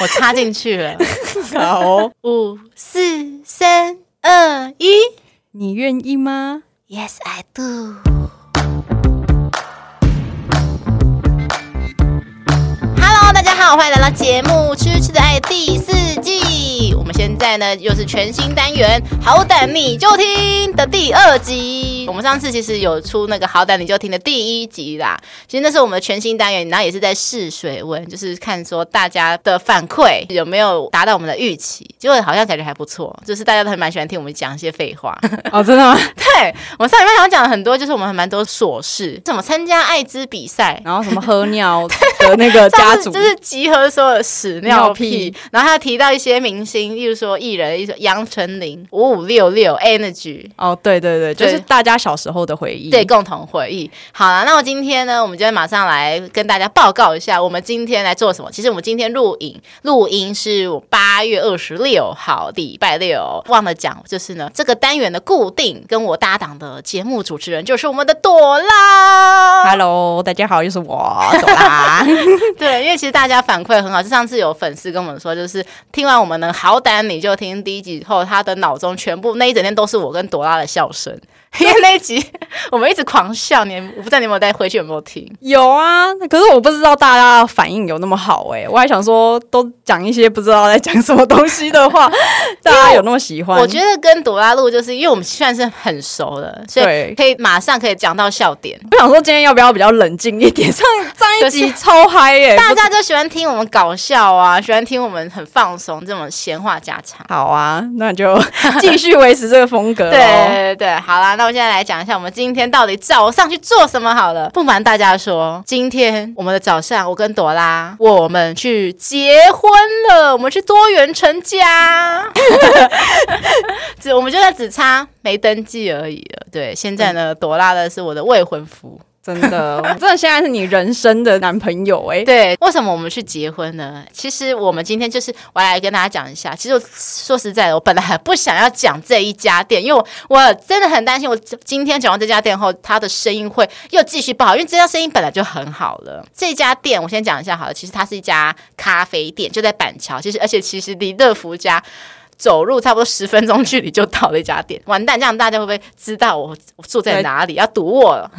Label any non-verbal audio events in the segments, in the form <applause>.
我插进去了。<laughs> 好，五四三二一，你愿意吗？Yes, I do. 好，欢迎来到节目《痴痴的爱》第四季。我们现在呢，又是全新单元《好歹你就听》的第二集。我们上次其实有出那个《好歹你就听》的第一集啦。其实那是我们的全新单元，然后也是在试水温，就是看说大家的反馈有没有达到我们的预期。结果好像感觉还不错，就是大家都还蛮喜欢听我们讲一些废话。<laughs> 哦，真的吗？对，我们上礼拜好像讲了很多，就是我们还蛮多琐事，什么参加艾滋比赛，然后什么喝尿 <laughs> 的那个家族，就是集合所有的屎尿屁。然后他提到一些明星。例如说艺人，例如说杨丞琳、五五六六、Energy，哦，对对对，就是大家小时候的回忆，对，共同回忆。好了，那我今天呢，我们就马上来跟大家报告一下，我们今天来做什么。其实我们今天录影，录音是我八月二十六号，礼拜六。忘了讲，就是呢，这个单元的固定跟我搭档的节目主持人就是我们的朵拉。Hello，大家好，又是我朵拉。<laughs> 对，因为其实大家反馈很好，就上次有粉丝跟我们说，就是听完我们的好歹你就听第一集后，他的脑中全部那一整天都是我跟朵拉的笑声。<laughs> 因为那一集 <laughs> 我们一直狂笑，你我不知道你有没有带回去有没有听？有啊，可是我不知道大家反应有那么好哎、欸，我还想说都讲一些不知道在讲什么东西的话，<laughs> 大家有那么喜欢？我觉得跟朵拉录就是因为我们算是很熟的，所以可以马上可以讲到笑点。我想说今天要不要比较冷静一点？上上一集超嗨耶、欸，大家就喜欢听我们搞笑啊，喜欢听我们很放松这种闲话家常。好啊，那就继续维持这个风格。对对对，好啦，那。我现在来讲一下，我们今天到底早上去做什么好了。不瞒大家说，今天我们的早上，我跟朵拉，我们去结婚了，我们去多元成家，<laughs> 只我们就在只差没登记而已了。对，现在呢，朵拉的是我的未婚夫。真的，真的现在是你人生的男朋友哎、<laughs> 对，为什么我们去结婚呢？其实我们今天就是我来跟大家讲一下。其实我说实在的，我本来很不想要讲这一家店，因为我真的很担心，我今天讲完这家店后，他的生意会又继续不好，因为这家生意本来就很好了。这家店我先讲一下好了，其实它是一家咖啡店，就在板桥。其实而且其实离乐福家。走路差不多十分钟距离就到了一家店，完蛋！这样大家会不会知道我我住在哪里？要堵我了，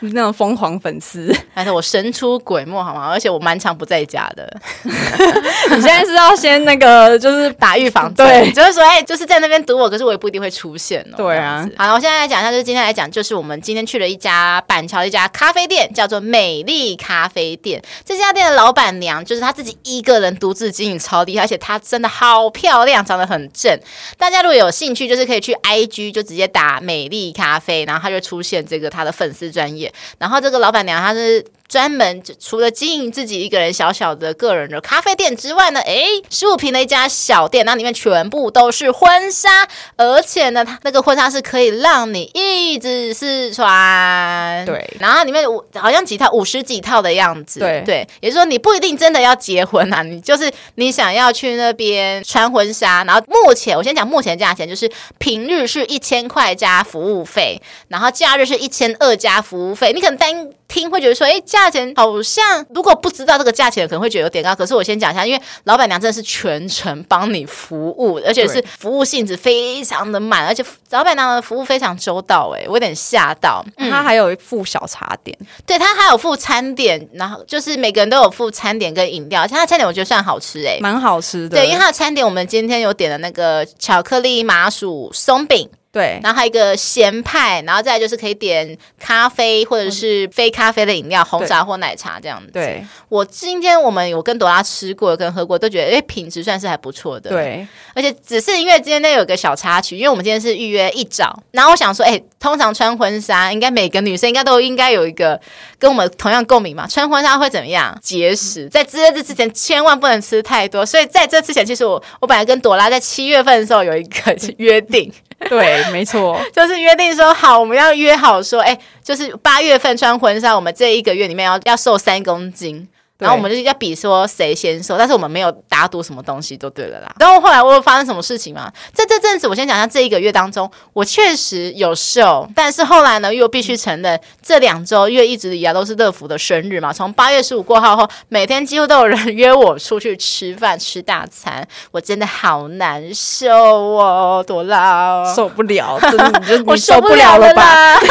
那种疯狂粉丝，但是我神出鬼没好吗？而且我蛮常不在家的。<laughs> 你现在是要先那个就是打预防针，对，就是说，哎，就是在那边堵我，可是我也不一定会出现哦。对啊，好了，我现在来讲一下，就是今天来讲，就是我们今天去了一家板桥的一家咖啡店，叫做美丽咖啡店。这家店的老板娘就是她自己一个人独自经营，超厉害，而且她真的好漂亮。量长得很正，大家如果有兴趣，就是可以去 IG 就直接打美丽咖啡，然后他就出现这个他的粉丝专业，然后这个老板娘她是。专门除了经营自己一个人小小的个人的咖啡店之外呢，诶，十五平的一家小店，那里面全部都是婚纱，而且呢，它那个婚纱是可以让你一直试穿，对，然后里面五好像几套五十几套的样子，对对，也就是说你不一定真的要结婚啊，你就是你想要去那边穿婚纱，然后目前我先讲目前价钱，就是平日是一千块加服务费，然后假日是一千二加服务费，你可能单听会觉得说，哎，价钱好像如果不知道这个价钱，可能会觉得有点高。可是我先讲一下，因为老板娘真的是全程帮你服务，而且是服务性质非常的满，而且老板娘的服务非常周到。哎，我有点吓到。嗯、他还有附小茶点，对他还有附餐点，然后就是每个人都有附餐点跟饮料。而且他的餐点我觉得算好吃，哎，蛮好吃的。对，因为他的餐点我们今天有点的那个巧克力麻薯松饼。对，然后还有一个咸派，然后再来就是可以点咖啡或者是非咖啡的饮料，红茶或奶茶这样子。对，我今天我们有跟朵拉吃过，跟喝过，都觉得哎品质算是还不错的。对，而且只是因为今天那有个小插曲，因为我们今天是预约一早，然后我想说，哎，通常穿婚纱，应该每个女生应该都应该有一个跟我们同样共鸣嘛，穿婚纱会怎么样？节食，在这之前千万不能吃太多。所以在这之前，其实我我本来跟朵拉在七月份的时候有一个 <laughs> 约定。<laughs> 对，没错，<laughs> 就是约定说好，我们要约好说，哎，就是八月份穿婚纱，我们这一个月里面要要瘦三公斤。然后我们就要比说谁先瘦，但是我们没有打赌什么东西，就对了啦。然后后来我有发生什么事情吗？在这阵子，我先讲一下这一个月当中，我确实有瘦，但是后来呢，又必须承认这两周因为一直以来都是乐福的生日嘛，从八月十五过后后，每天几乎都有人约我出去吃饭吃大餐，我真的好难受哦，多拉受不了，真的你就 <laughs> 你受不了了吧？<laughs>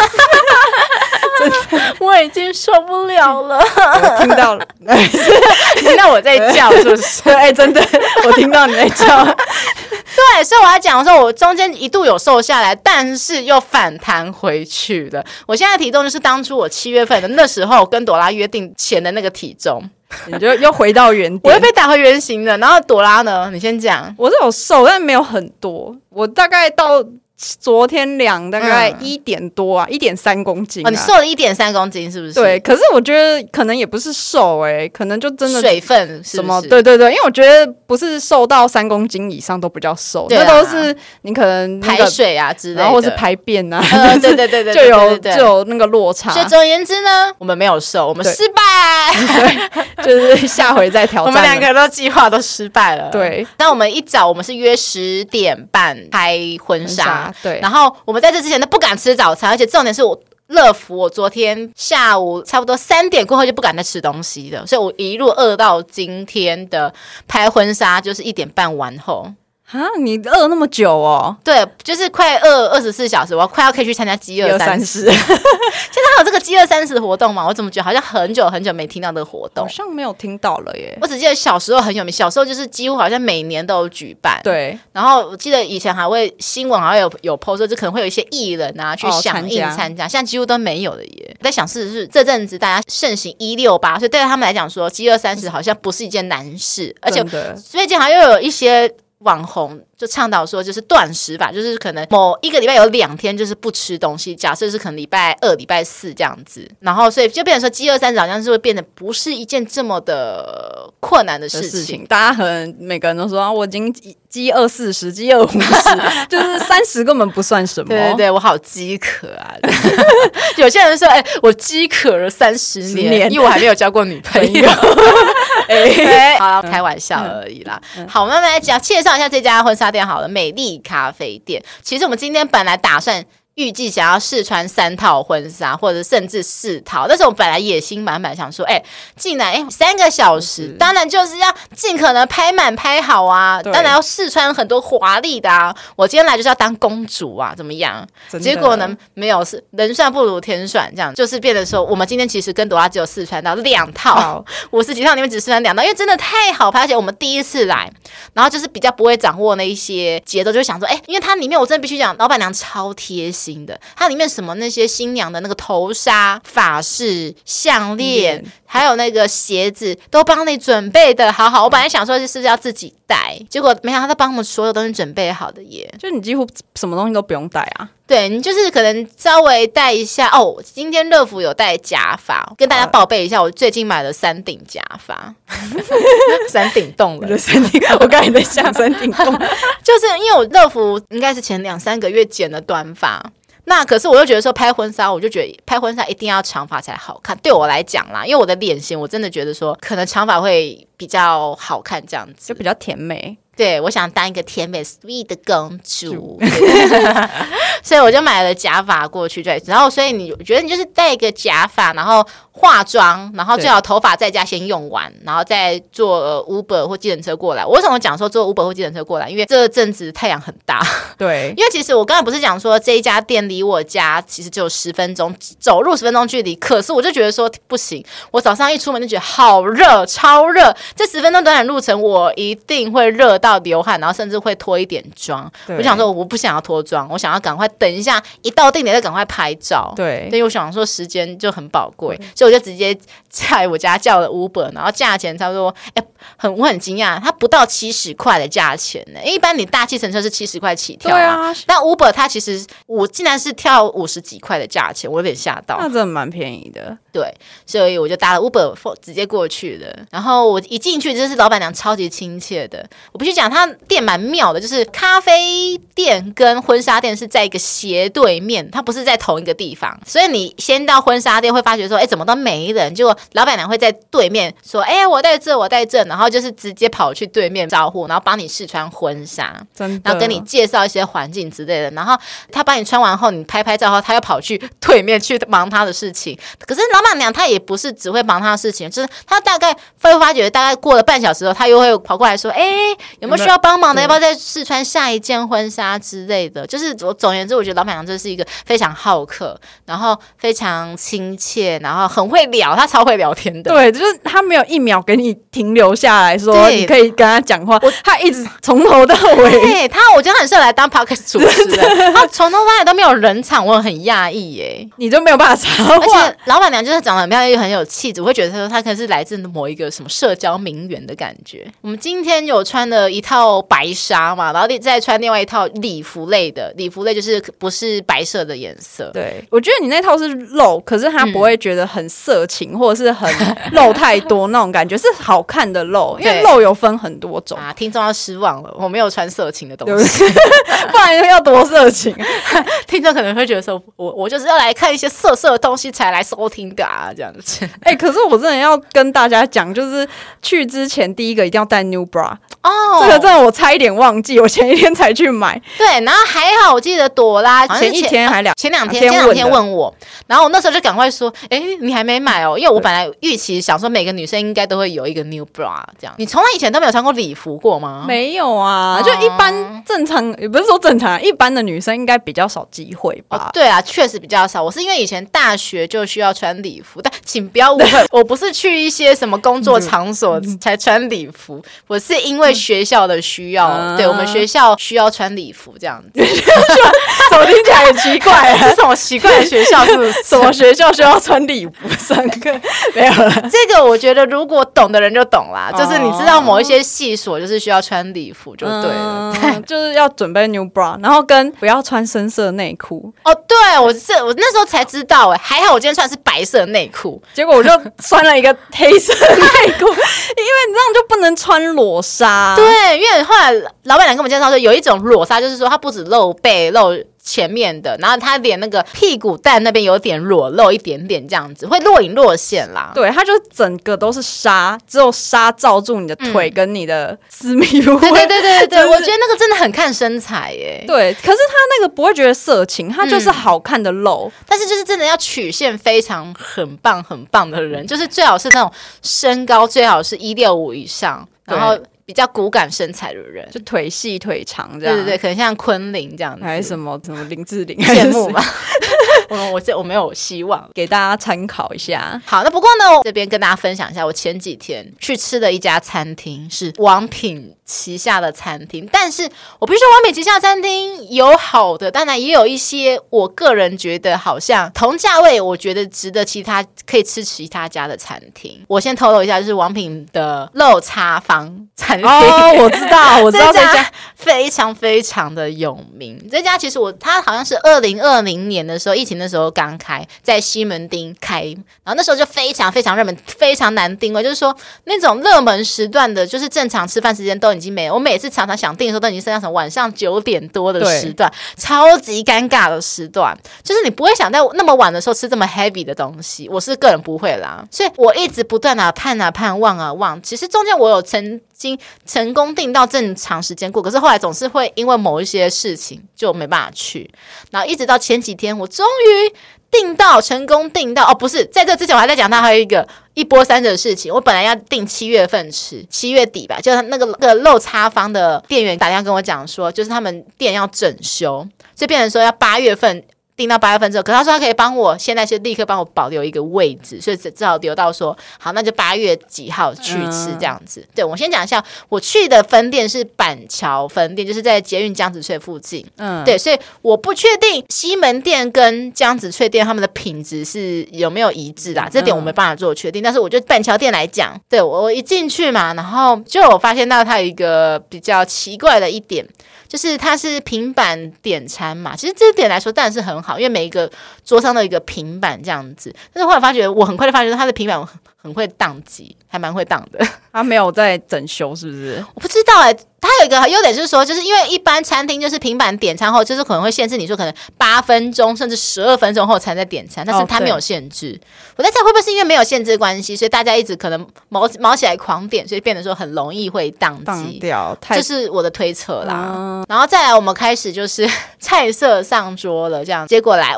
<laughs> 我已经受不了了，我听到了，<laughs> 听到我在叫，是不是？<laughs> 哎，真的，我听到你在叫。对，所以我要讲说，我中间一度有瘦下来，但是又反弹回去了。我现在体重就是当初我七月份的那时候跟朵拉约定前的那个体重，你就又回到原点，我又被打回原形了。然后朵拉呢？你先讲，我是有瘦，但没有很多，我大概到。昨天量大概一点多啊，一点三公斤。哦，你瘦了一点三公斤是不是？对，可是我觉得可能也不是瘦诶，可能就真的水分什么？对对对，因为我觉得不是瘦到三公斤以上都比较瘦，那都是你可能排水啊之类的，然后或是排便啊，对对对对，<laughs> 就有就有那个落差。所以总而言之呢，我们没有瘦，我们失败，<laughs> 对，就是下回再挑战。我们两个都计划都失败了。对，那我们一早我们是约十点半拍婚纱。对，然后我们在这之前都不敢吃早餐，而且重点是我乐福，我昨天下午差不多三点过后就不敢再吃东西了，所以我一路饿到今天的拍婚纱，就是一点半完后。啊！你饿那么久哦？对，就是快饿二十四小时，我要快要可以去参加饥饿三十。现在还有这个饥饿三十活动吗？我怎么觉得好像很久很久没听到这个活动？好像没有听到了耶。我只记得小时候很有名，小时候就是几乎好像每年都有举办。对。然后我记得以前还会新闻好像有有 po 说，就可能会有一些艺人啊去响应参加，现在几乎都没有了耶。在想是不是这阵子大家盛行一六八，所以对他们来讲说饥饿三十好像不是一件难事，而且最近好像又有一些。网红就倡导说，就是断食法，就是可能某一个礼拜有两天就是不吃东西。假设是可能礼拜二、礼拜四这样子，然后所以就变成说，饥饿三十好像是会变得不是一件这么的困难的事情。事情大家可能每个人都说啊，我已经饥饿四十，饥饿五十，<laughs> 就是三十根本不算什么。对对对，我好饥渴啊！<laughs> 有些人说，哎、欸，我饥渴了三十年，年因为我还没有交过女朋友。<laughs> 哎、欸，好，开玩笑而已啦。嗯嗯、好，我们来讲介绍一下这家婚纱店好了，美丽咖啡店。其实我们今天本来打算。预计想要试穿三套婚纱，或者甚至四套。但是我本来野心满满，想说，哎、欸，进来，三个小时，当然就是要尽可能拍满拍好啊。当然要试穿很多华丽的啊。我今天来就是要当公主啊，怎么样？结果呢，没有，是人算不如天算，这样就是变得说，我们今天其实跟朵拉只有试穿到两套，五十几套里面只试穿两套，因为真的太好拍，而且我们第一次来，然后就是比较不会掌握那一些节奏，就想说，哎、欸，因为它里面我真的必须讲，老板娘超贴心。的，它里面什么那些新娘的那个头纱、发饰、项链，嗯、还有那个鞋子，都帮你准备的好好。我本来想说是不是要自己带，结果没想到他帮我们所有东西准备好的耶，就你几乎什么东西都不用带啊。对，你就是可能稍微带一下哦。今天乐福有带假发，跟大家报备一下，我最近买了三顶假发，<laughs> 三顶洞了。三顶，我刚才在想三顶洞，<laughs> 就是因为我乐福应该是前两三个月剪的短发。那可是我又觉得说拍婚纱，我就觉得拍婚纱一定要长发才好看。对我来讲啦，因为我的脸型，我真的觉得说可能长发会比较好看，这样子就比较甜美。对，我想当一个甜美 sweet 的公主，<laughs> 所以我就买了假发过去。对，然后所以你觉得你就是戴一个假发，然后化妆，然后最好头发在家先用完，然后再坐 Uber 或计程车过来。我为什么讲说坐 Uber 或计程车过来？因为这阵子太阳很大。对，<laughs> 因为其实我刚才不是讲说这一家店离我家其实只有十分钟，走路十分钟距离。可是我就觉得说不行，我早上一出门就觉得好热，超热。这十分钟短短路程，我一定会热到流汗，然后甚至会脱一点妆。我想说，我不想要脱妆，我想要赶快等一下一到定点再赶快拍照。对，所以我想说时间就很宝贵，所以我就直接在我家叫了 Uber，然后价钱差不多，哎，很我很惊讶，它不到七十块的价钱呢。一般你大计程车是七十块起跳，对啊，但 Uber 它其实我竟然是跳五十几块的价钱，我有点吓到。那真的蛮便宜的。对，所以我就搭了 Uber 直接过去的。然后我一进去就是老板娘超级亲切的，我必须讲，他店蛮妙的，就是咖啡店跟婚纱店是在一个斜对面，它不是在同一个地方。所以你先到婚纱店会发觉说，哎，怎么都没人？结果老板娘会在对面说，哎，我在这，我在这，然后就是直接跑去对面招呼，然后帮你试穿婚纱，然后跟你介绍一些环境之类的。然后他帮你穿完后，你拍拍照后，他又跑去对面去忙他的事情。可是老板娘她也不是只会忙她的事情，就是她大概会发觉，大概过了半小时后，她又会跑过来说，哎，有没有需要帮忙的？要不要再试穿下一件婚纱之类的？就是我总而言之，我觉得老板娘这是一个非常好客，然后非常亲切，然后很会聊，她超会聊天的。对，就是他没有一秒给你停留下来说，你可以跟他讲话。他一直从头到尾，对他，我觉得很适合来当 podcast 主持人。他从头到尾都没有冷场，我很讶异耶。你就没有办法插话。而且老板娘就是长得很漂亮，又很有气质，我会觉得说她可能是来自某一个什么社交名媛的感觉。我们今天有穿了一套白纱嘛，然后再穿另外一套礼服类的，礼服类就是不是白色的颜色。对，我觉得你那套是露，可是他不会觉得很色情，嗯、或者是很露太多 <laughs> 那种感觉，是好看的露。因为露有分很多种啊，听众要失望了，我没有穿色情的东西，<laughs> 不然要多色情。<laughs> 听众可能会觉得说，我我就是要来看一些色色的东西才来收听的啊，这样子。哎、欸，可是我真的要跟大家讲，就是去之前第一个一定要带 new bra。哦，这个真的我差一点忘记，我前一天才去买。对，然后还好，我记得朵拉前，前一天还两前两天前两天问我，然后我那时候就赶快说，哎，你还没买哦？因为我本来预期想说每个女生应该都会有一个 new bra 这样。你从来以前都没有穿过礼服过吗？没有啊，就一般正常，也不是说正常，一般的女生应该比较少机会吧？哦、对啊，确实比较少。我是因为以前大学就需要穿礼服，但请不要误会，<laughs> 我不是去一些什么工作场所才穿礼服，我是因为。学校的需要，嗯、对我们学校需要穿礼服这样子，<laughs> 怎么听起来很奇怪、啊？<laughs> 是什么奇怪的学校？是是？什么学校需要穿礼服上课？<laughs> 没有了。<laughs> 这个我觉得，如果懂的人就懂啦。哦、就是你知道某一些细所就是需要穿礼服就对了，嗯、<laughs> 就是要准备 new bra，然后跟不要穿深色内裤。哦，对，我是我那时候才知道哎，还好我今天穿的是白色内裤，结果我就穿了一个黑色内裤，因为你这样就不能穿裸纱。对，因为后来老板娘跟我们介绍说，有一种裸纱，就是说它不止露背、露前面的，然后他连那个屁股蛋那边有点裸露一点点，这样子会若隐若现啦。对，他就整个都是纱，只有纱罩住你的腿跟你的私密部位。对对对对对，<laughs> 我觉得那个真的很看身材耶。对，可是他那个不会觉得色情，他就是好看的露，嗯，但是就是真的要曲线非常很棒很棒的人，就是最好是那种身高最好是一六五以上，然后。比较骨感身材的人，就腿细腿长这样，对对对，可能像昆凌这样子，还是什么什么林志玲，羡慕吗？<laughs> 我我这我没有希望，给大家参考一下。好，那不过呢，我这边跟大家分享一下，我前几天去吃的一家餐厅是王品旗下的餐厅，但是我必须说，王品旗下餐厅有好的，当然也有一些我个人觉得好像同价位，我觉得值得其他可以吃其他家的餐厅。我先透露一下，就是王品的肉叉坊餐厅。哦，我知道，我知道 <laughs> 这家，非常非常的有名。这家其实我他好像是二零二零年的时候疫情。的时候刚开在西门町开，然后那时候就非常非常热门，非常难订位。就是说那种热门时段的，就是正常吃饭时间都已经没有。我每次常常想订的时候，都已经剩下什么晚上九点多的时段，超级尴尬的时段。就是你不会想在那么晚的时候吃这么 heavy 的东西。我是个人不会啦，所以我一直不断的盼啊盼，望啊望。其实中间我有曾经成功订到正常时间过，可是后来总是会因为某一些事情就没办法去。然后一直到前几天，我终于订到成功订到哦，不是在这之前我还在讲它还有一个一波三折的事情。我本来要订七月份吃，七月底吧，就是那个那个肉叉坊的店员打电话跟我讲说，就是他们店要整修，就变成说要八月份。订到八月份之后，可他说他可以帮我现在是立刻帮我保留一个位置，所以只只好留到说好，那就八月几号去吃这样子。嗯、对，我先讲一下，我去的分店是板桥分店，就是在捷运江子翠附近。嗯，对，所以我不确定西门店跟江子翠店他们的品质是有没有一致啦，这点我没办法做确定。嗯、但是我觉得板桥店来讲，对我我一进去嘛，然后就我发现到它有一个比较奇怪的一点。就是它是平板点餐嘛，其实这点来说当然是很好，因为每一个桌上的一个平板这样子。但是后来发觉，我很快就发觉它的平板很，会宕机，还蛮会宕的。<laughs> 他没有在整修是不是？我不知道哎、欸，它有一个优点就是说，就是因为一般餐厅就是平板点餐后，就是可能会限制你说可能八分钟甚至十二分钟后才在点餐，但是它没有限制。哦、我在猜会不会是因为没有限制关系，所以大家一直可能毛毛起来狂点，所以变得说很容易会宕机掉。这是我的推测啦。嗯、然后再来，我们开始就是 <laughs> 菜色上桌了，这样接过来。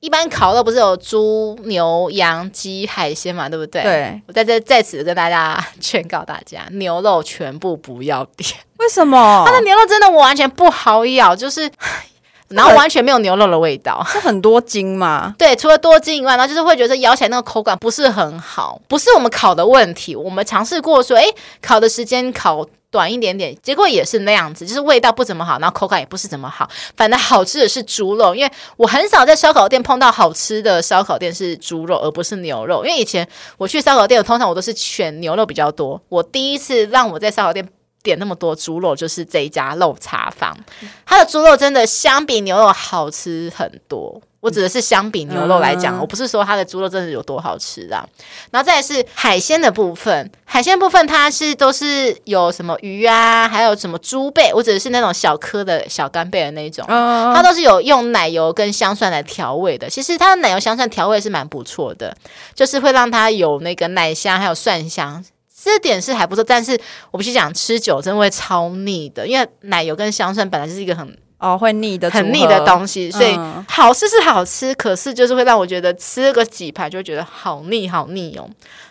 一般烤肉不是有猪、牛、羊、鸡、海鲜嘛，对不对？对。我在这在此跟大家劝告大家，牛肉全部不要点。为什么？<laughs> 它的牛肉真的我完全不好咬，就是，<sighs> 然后完全没有牛肉的味道。是很多筋嘛？<laughs> 对，除了多筋以外，然后就是会觉得咬起来那个口感不是很好。不是我们烤的问题，我们尝试过说，哎，烤的时间烤。短一点点，结果也是那样子，就是味道不怎么好，然后口感也不是怎么好。反正好吃的是猪肉，因为我很少在烧烤店碰到好吃的烧烤店是猪肉，而不是牛肉。因为以前我去烧烤店，我通常我都是选牛肉比较多。我第一次让我在烧烤店点那么多猪肉，就是这一家肉茶坊，它的猪肉真的相比牛肉好吃很多。我指的是相比牛肉来讲，嗯、我不是说它的猪肉真的有多好吃啊。然后再来是海鲜的部分，海鲜部分它是都是有什么鱼啊，还有什么猪背，我指的是那种小颗的小干贝的那种，嗯、它都是有用奶油跟香蒜来调味的。其实它的奶油香蒜调味是蛮不错的，就是会让它有那个奶香还有蒜香，这点是还不错。但是我必须讲，吃酒真的会超腻的，因为奶油跟香蒜本来就是一个很。哦，会腻的，很腻的东西，所以好吃是好吃，嗯、可是就是会让我觉得吃个几排就会觉得好腻，好腻哦。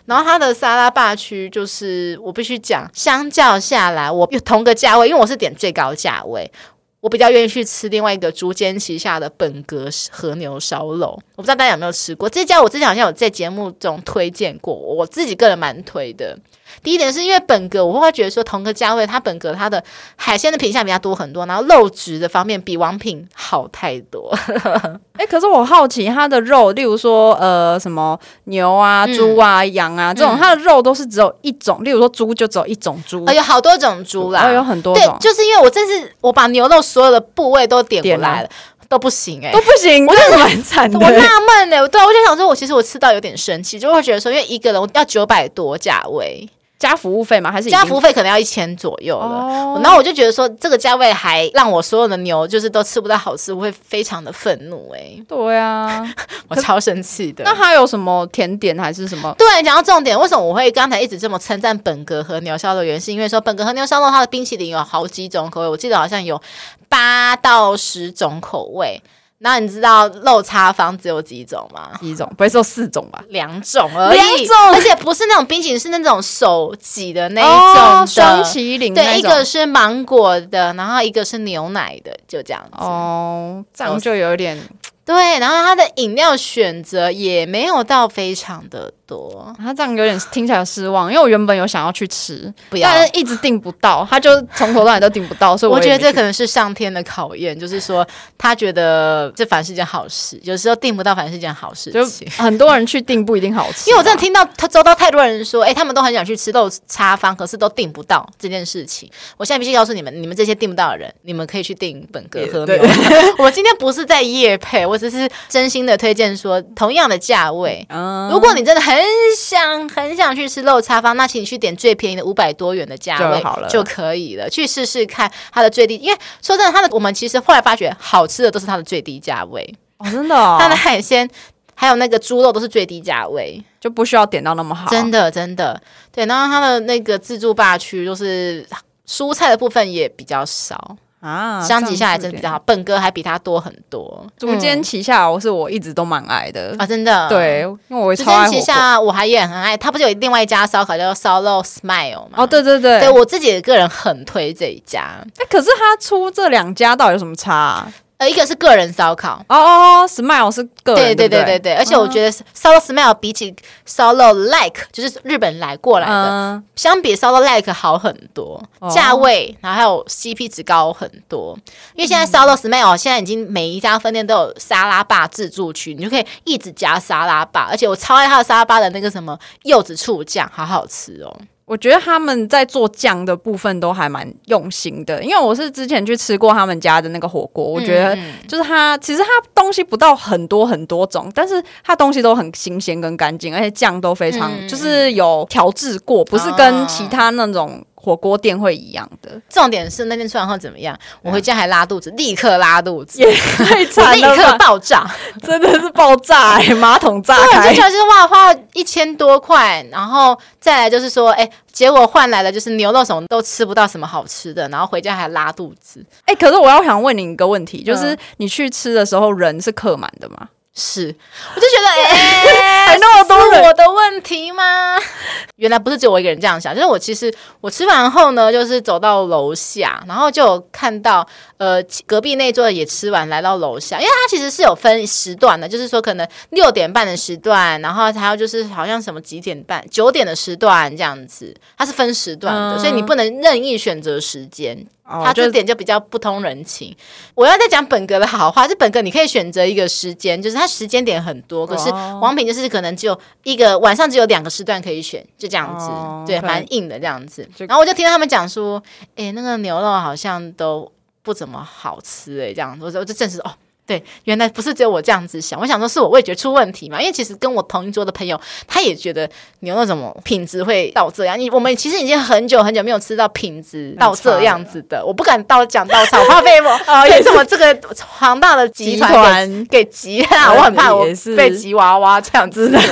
然后它的沙拉霸区就是我必须讲，相较下来，我同个价位，因为我是点最高价位，我比较愿意去吃另外一个竹间旗下的本格和牛烧肉。我不知道大家有没有吃过这家，我之前好像有在节目中推荐过，我自己个人蛮推的。第一点是因为本格，我会觉得说同个价位，它本格它的海鲜的品相比较多很多，然后肉质的方面比王品好太多。<laughs> 哎、欸，可是我好奇它的肉，例如说呃什么牛啊、猪啊、嗯、羊啊这种，它的肉都是只有一种，例如说猪就只有一种猪，啊、有好多种猪啦，有很多种。对，就是因为我这次我把牛肉所有的部位都点过来了，都不行哎、欸，都不行，我真的蛮惨的。我纳闷哎，对，我就想说，我其实我吃到有点生气，就会觉得说，因为一个人我要九百多价位。加服务费吗？还是加服务费可能要一千左右了。Oh. 然后我就觉得说，这个价位还让我所有的牛就是都吃不到好吃，我会非常的愤怒哎、欸。对啊，<laughs> 我超生气的。那还有什么甜点还是什么？对，讲到重点，为什么我会刚才一直这么称赞本格和牛烧肉？原因是因为说本格和牛烧肉它的冰淇淋有好几种口味，我记得好像有八到十种口味。那你知道肉叉方只有几种吗？几种？不会说四种吧？两种而已。两种，而且不是那种冰淇淋，是那种手挤的那一种双淇淋。对，一个是芒果的，然后一个是牛奶的，就这样子。哦，这样就有点。对，然后它的饮料选择也没有到非常的多，他这样有点听起来失望，因为我原本有想要去吃，不要，但是一直订不到，他就从头到尾都订不到，所以我，我觉得这可能是上天的考验，就是说他觉得这反而是件好事，有时候订不到反而是件好事情，就很多人去订不一定好吃，因为我真的听到他周到太多人说，哎，他们都很想去吃豆叉方，可是都订不到这件事情。我现在必须告诉你们，你们这些订不到的人，你们可以去订本格和牛。<laughs> 我今天不是在夜配，我只是真心的推荐说，同样的价位，嗯、如果你真的很想很想去吃肉叉方，那请你去点最便宜的五百多元的价位就好了，就可以了。去试试看它的最低，因为说真的，它的我们其实后来发觉，好吃的都是它的最低价位哦，真的、哦，<laughs> 它的海鲜还有那个猪肉都是最低价位，就不需要点到那么好。真的，真的，对。然后它的那个自助霸区，就是蔬菜的部分也比较少。啊，相比下来真的比较好，本哥还比他多很多。竹间旗下，我是我一直都蛮爱的啊，真的。对，因为我超爱火锅。筑间旗下，我还也很爱。他不是有另外一家烧烤叫烧肉 Smile 吗？哦，对对对，对我自己个人很推这一家。哎，可是他出这两家到底有什么差啊？呃，一个是个人烧烤，哦哦，Smile 是个人，对对对对对，而且我觉得 solo Smile 比起 solo like 就是日本来过来的，相比 solo like 好很多，价位，然后还有 CP 值高很多。因为现在 solo Smile 现在已经每一家分店都有沙拉吧自助区，你就可以一直加沙拉吧，而且我超爱它的沙拉吧的那个什么柚子醋酱，好好吃哦。我觉得他们在做酱的部分都还蛮用心的，因为我是之前去吃过他们家的那个火锅，我觉得就是它其实它东西不到很多很多种，但是它东西都很新鲜跟干净，而且酱都非常就是有调制过，不是跟其他那种火锅店会一样的。重点是那天吃完后怎么样？我回家还拉肚子，立刻拉肚子，也太惨了，立刻爆炸，真的是爆炸！马桶炸开，就就是哇，花了一千多块，然后再来就是说，哎、欸，结果换来的就是牛肉什么都吃不到什么好吃的，然后回家还拉肚子。哎、欸，可是我要想问你一个问题，就是你去吃的时候人是客满的吗？是，我就觉得，<laughs> 哎、欸，还那么多，是。我的问题吗？<laughs> 原来不是只有我一个人这样想，就是我其实我吃完后呢，就是走到楼下，然后就看到，呃，隔壁那桌也吃完，来到楼下，因为它其实是有分时段的，就是说可能六点半的时段，然后还有就是好像什么几点半、九点的时段这样子，它是分时段的，嗯、所以你不能任意选择时间。他这点就比较不通人情。我要再讲本格的好话，是本格你可以选择一个时间，就是它时间点很多，可是王品就是可能只有一个晚上只有两个时段可以选，就这样子，对，蛮硬的这样子。然后我就听到他们讲说，哎，那个牛肉好像都不怎么好吃，哎，这样子，我就我就证实哦。对，原来不是只有我这样子想，我想说是我味觉出问题嘛？因为其实跟我同一桌的朋友，他也觉得牛肉怎么品质会到这样。你我们其实已经很久很久没有吃到品质到这样子的，我不敢到讲到草，怕被我 <laughs> 被什么这个庞大的集团给集啊！<laughs> 我很怕我被吉娃娃这样子的。<laughs>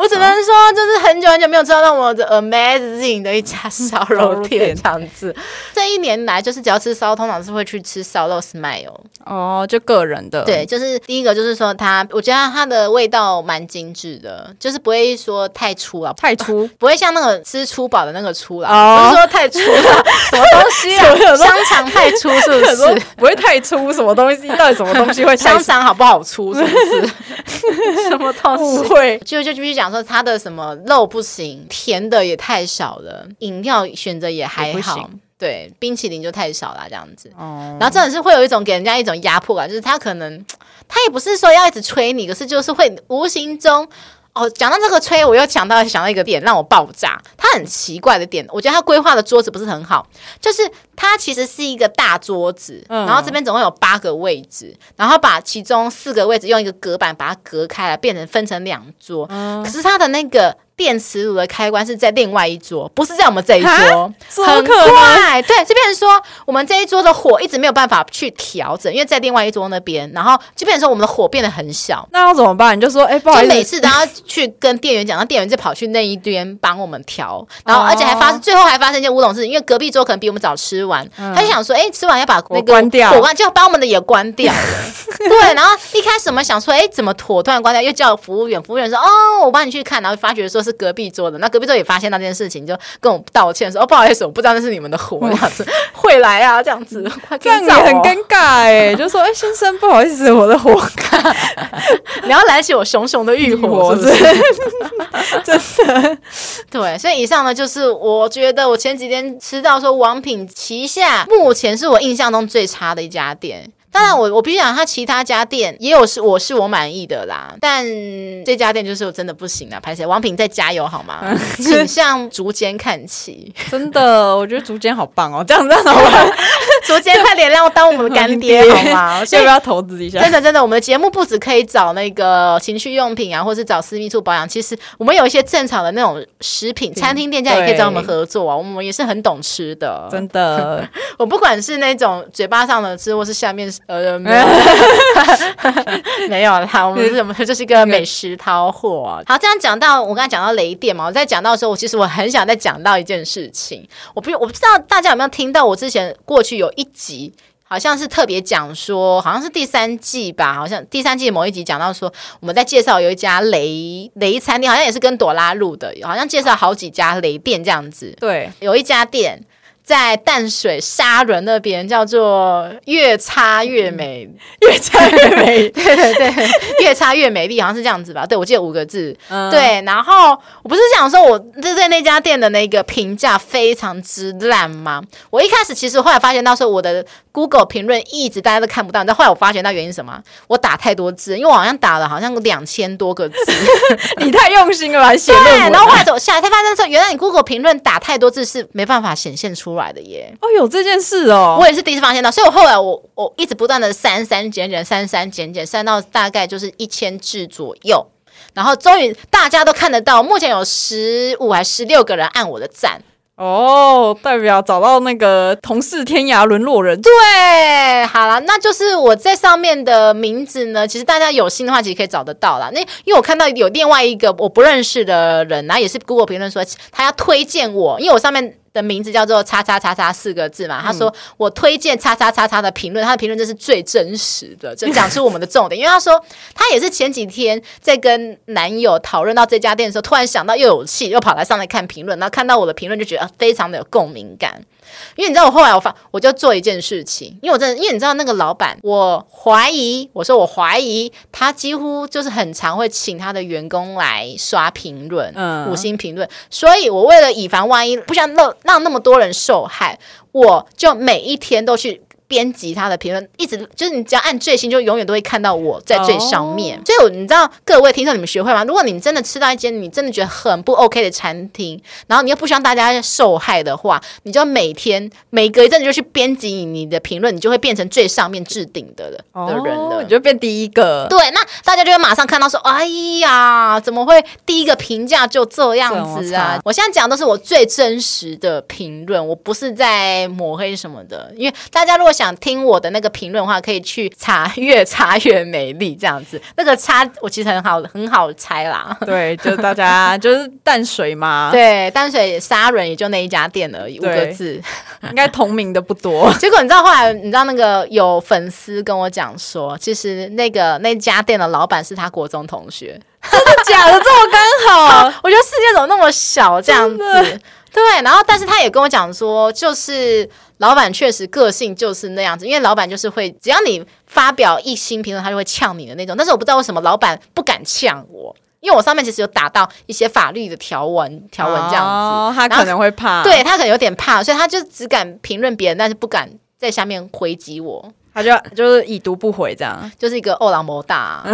我只能说，就是很久很久没有吃到让我的 amazing 的一家 <laughs> 烧肉店这样子。这一年来，就是只要吃烧，通常是会去吃烧肉 smile 哦，就个人的。对，就是第一个，就是说它，我觉得它的味道蛮精致的，就是不会说太粗了，太粗，<laughs> 不会像那个吃粗饱的那个粗了，哦、不是说太粗了，<laughs> 什么东西啊？香肠太粗是不是？不会太粗，什么东西？到底什么东西会？香肠好不好粗？是不是？<laughs> 什么东西？误会，就就继续讲说它的什么肉不行，甜的也太少了，饮料选择也还好。对，冰淇淋就太少了，这样子。哦。然后真的是会有一种给人家一种压迫感，就是他可能他也不是说要一直催你，可是就是会无形中哦，讲到这个吹，我又想到想到一个点让我爆炸。他很奇怪的点，我觉得他规划的桌子不是很好，就是它其实是一个大桌子，嗯、然后这边总共有八个位置，然后把其中四个位置用一个隔板把它隔开来，变成分成两桌。嗯、可是它的那个。电磁炉的开关是在另外一桌，不是在我们这一桌，很快。对，这边是说我们这一桌的火一直没有办法去调整，因为在另外一桌那边，然后就变成说我们的火变得很小。那要怎么办？你就说，哎、欸，不好意思，就每次都要去跟店员讲，然后店员就跑去那一边帮我们调，然后而且还发生，哦、最后还发生一件乌龙事，因为隔壁桌可能比我们早吃完，嗯、他就想说，哎、欸，吃完要把那个火关掉，火关就把我们的也关掉了。<laughs> 对，然后一开始我们想说，哎、欸，怎么妥突然关掉？又叫服务员，服务员说，哦，我帮你去看，然后发觉说是。隔壁桌的，那隔壁桌也发现那件事情，就跟我道歉说：“哦，不好意思，我不知道那是你们的火，这样子 <laughs> 会来啊，这样子，快这样也很尴尬哎。<laughs> ”就说：“哎，先生，不好意思，我的火，<laughs> 你要燃起我熊熊的欲火，是不是？真的，对。所以以上呢，就是我觉得我前几天吃到说王品旗下目前是我印象中最差的一家店。”当然我，我我必须讲，他其他家店也有是我是我满意的啦，但这家店就是我真的不行了。拍谁王品再加油好吗？请向竹间看齐。真的，我觉得竹间好棒哦，<laughs> 这样这样好吗？竹间快点让我当我们的干爹好吗？<laughs> 要不要投资一下？真的真的，我们的节目不止可以找那个情趣用品啊，或是找私密处保养，其实我们有一些正常的那种食品，餐厅店家也可以找我们合作啊。我们也是很懂吃的，真的。我不管是那种嘴巴上的吃，或是下面。呃，<laughs> 没有，<laughs> 没有啦，我们是什么？这是一个美食饕货。好，这样讲到我刚才讲到雷电嘛，我在讲到的时候，我其实我很想再讲到一件事情。我不，我不知道大家有没有听到，我之前过去有一集，好像是特别讲说，好像是第三季吧，好像第三季某一集讲到说，我们在介绍有一家雷雷餐厅，好像也是跟朵拉录的，好像介绍好几家雷店这样子。对，有一家店。在淡水沙仑那边叫做越擦越美，嗯、<laughs> 越擦越美，<laughs> 对对对，越擦越美丽，好像是这样子吧？对，我记得五个字。嗯、对，然后我不是想说我对对那家店的那个评价非常之烂吗？我一开始其实后来发现到说我的 Google 评论一直大家都看不到，但后来我发现那原因是什么？我打太多字，因为我好像打了好像两千多个字，<laughs> 你太用心了吧？写对，然后后来走下来才发现说，原来你 Google 评论打太多字是没办法显现出来。来的耶！哦，有这件事哦，我也是第一次发现到，所以我后来我我一直不断的删删减减，删删减减，删到大概就是一千字左右，然后终于大家都看得到，目前有十五还十六个人按我的赞。哦，代表找到那个同是天涯沦落人。对，好了，那就是我在上面的名字呢。其实大家有心的话，其实可以找得到啦。那因为我看到有另外一个我不认识的人，然后也是 Google 评论说他要推荐我，因为我上面。的名字叫做“叉叉叉叉”四个字嘛？他说我推荐“叉叉叉叉”的评论，他的评论这是最真实的，就讲出我们的重点。因为他说他也是前几天在跟男友讨论到这家店的时候，突然想到又有气，又跑来上来看评论，然后看到我的评论就觉得非常的有共鸣感。因为你知道，我后来我发我就做一件事情，因为我真的，因为你知道那个老板，我怀疑，我说我怀疑他几乎就是很常会请他的员工来刷评论，嗯，五星评论，所以我为了以防万一，不想让让那么多人受害，我就每一天都去。编辑他的评论，一直就是你只要按最新，就永远都会看到我在最上面。Oh. 所以，我你知道各位听众，你们学会吗？如果你们真的吃到一间你真的觉得很不 OK 的餐厅，然后你又不希望大家受害的话，你就每天每隔一阵就去编辑你的评论，你就会变成最上面置顶的的、oh, 的人了，你就变第一个。对，那大家就会马上看到说：“哎呀，怎么会第一个评价就这样子啊？”我现在讲的都是我最真实的评论，我不是在抹黑什么的，因为大家如果。想听我的那个评论的话，可以去查越查越美丽这样子。那个差我其实很好很好猜啦。对，就大家就是淡水嘛。对，淡水沙人也就那一家店而已，五个字，应该同名的不多。<laughs> 结果你知道后来你知道那个有粉丝跟我讲说，其实那个那家店的老板是他国中同学。真的假的？这么刚好？<laughs> 我觉得世界怎么那么小这样子？对，然后但是他也跟我讲说，就是。老板确实个性就是那样子，因为老板就是会，只要你发表一星评论，他就会呛你的那种。但是我不知道为什么老板不敢呛我，因为我上面其实有打到一些法律的条文，条文这样子，哦、他可能会怕，对他可能有点怕，所以他就只敢评论别人，但是不敢在下面回击我。他就就是已读不回，这样就是一个欧朗摩大、啊。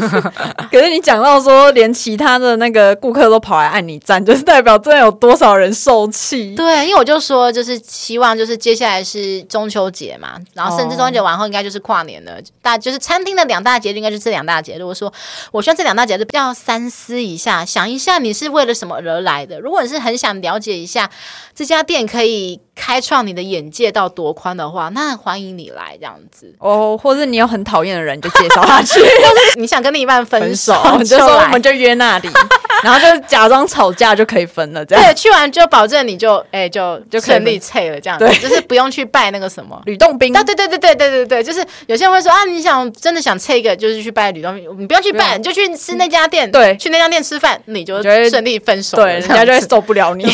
<laughs> 可是你讲到说，连其他的那个顾客都跑来按你赞，就是代表真的有多少人受气。对，因为我就说，就是希望就是接下来是中秋节嘛，然后甚至中秋节完后应该就是跨年了。哦、大就是餐厅的两大节日应该就是这两大节。如果说我希望这两大节日要三思一下，想一下你是为了什么而来的。如果你是很想了解一下这家店可以。开创你的眼界到多宽的话，那欢迎你来这样子哦。或者你有很讨厌的人，就介绍他去。<laughs> 你想跟另一半分手，分 <laughs> 手就说我们就约那里，<laughs> 然后就假装吵架就可以分了。这样对，去完就保证你就哎、欸、就就顺利拆了这样子，对，就是不用去拜那个什么吕洞宾。对对对对对对对对，就是有些人会说啊，你想真的想拆一个，就是去拜吕洞宾，你不用去拜，你就去吃那家店，对，去那家店吃饭，你就顺利分手，对，人家就会受不了你。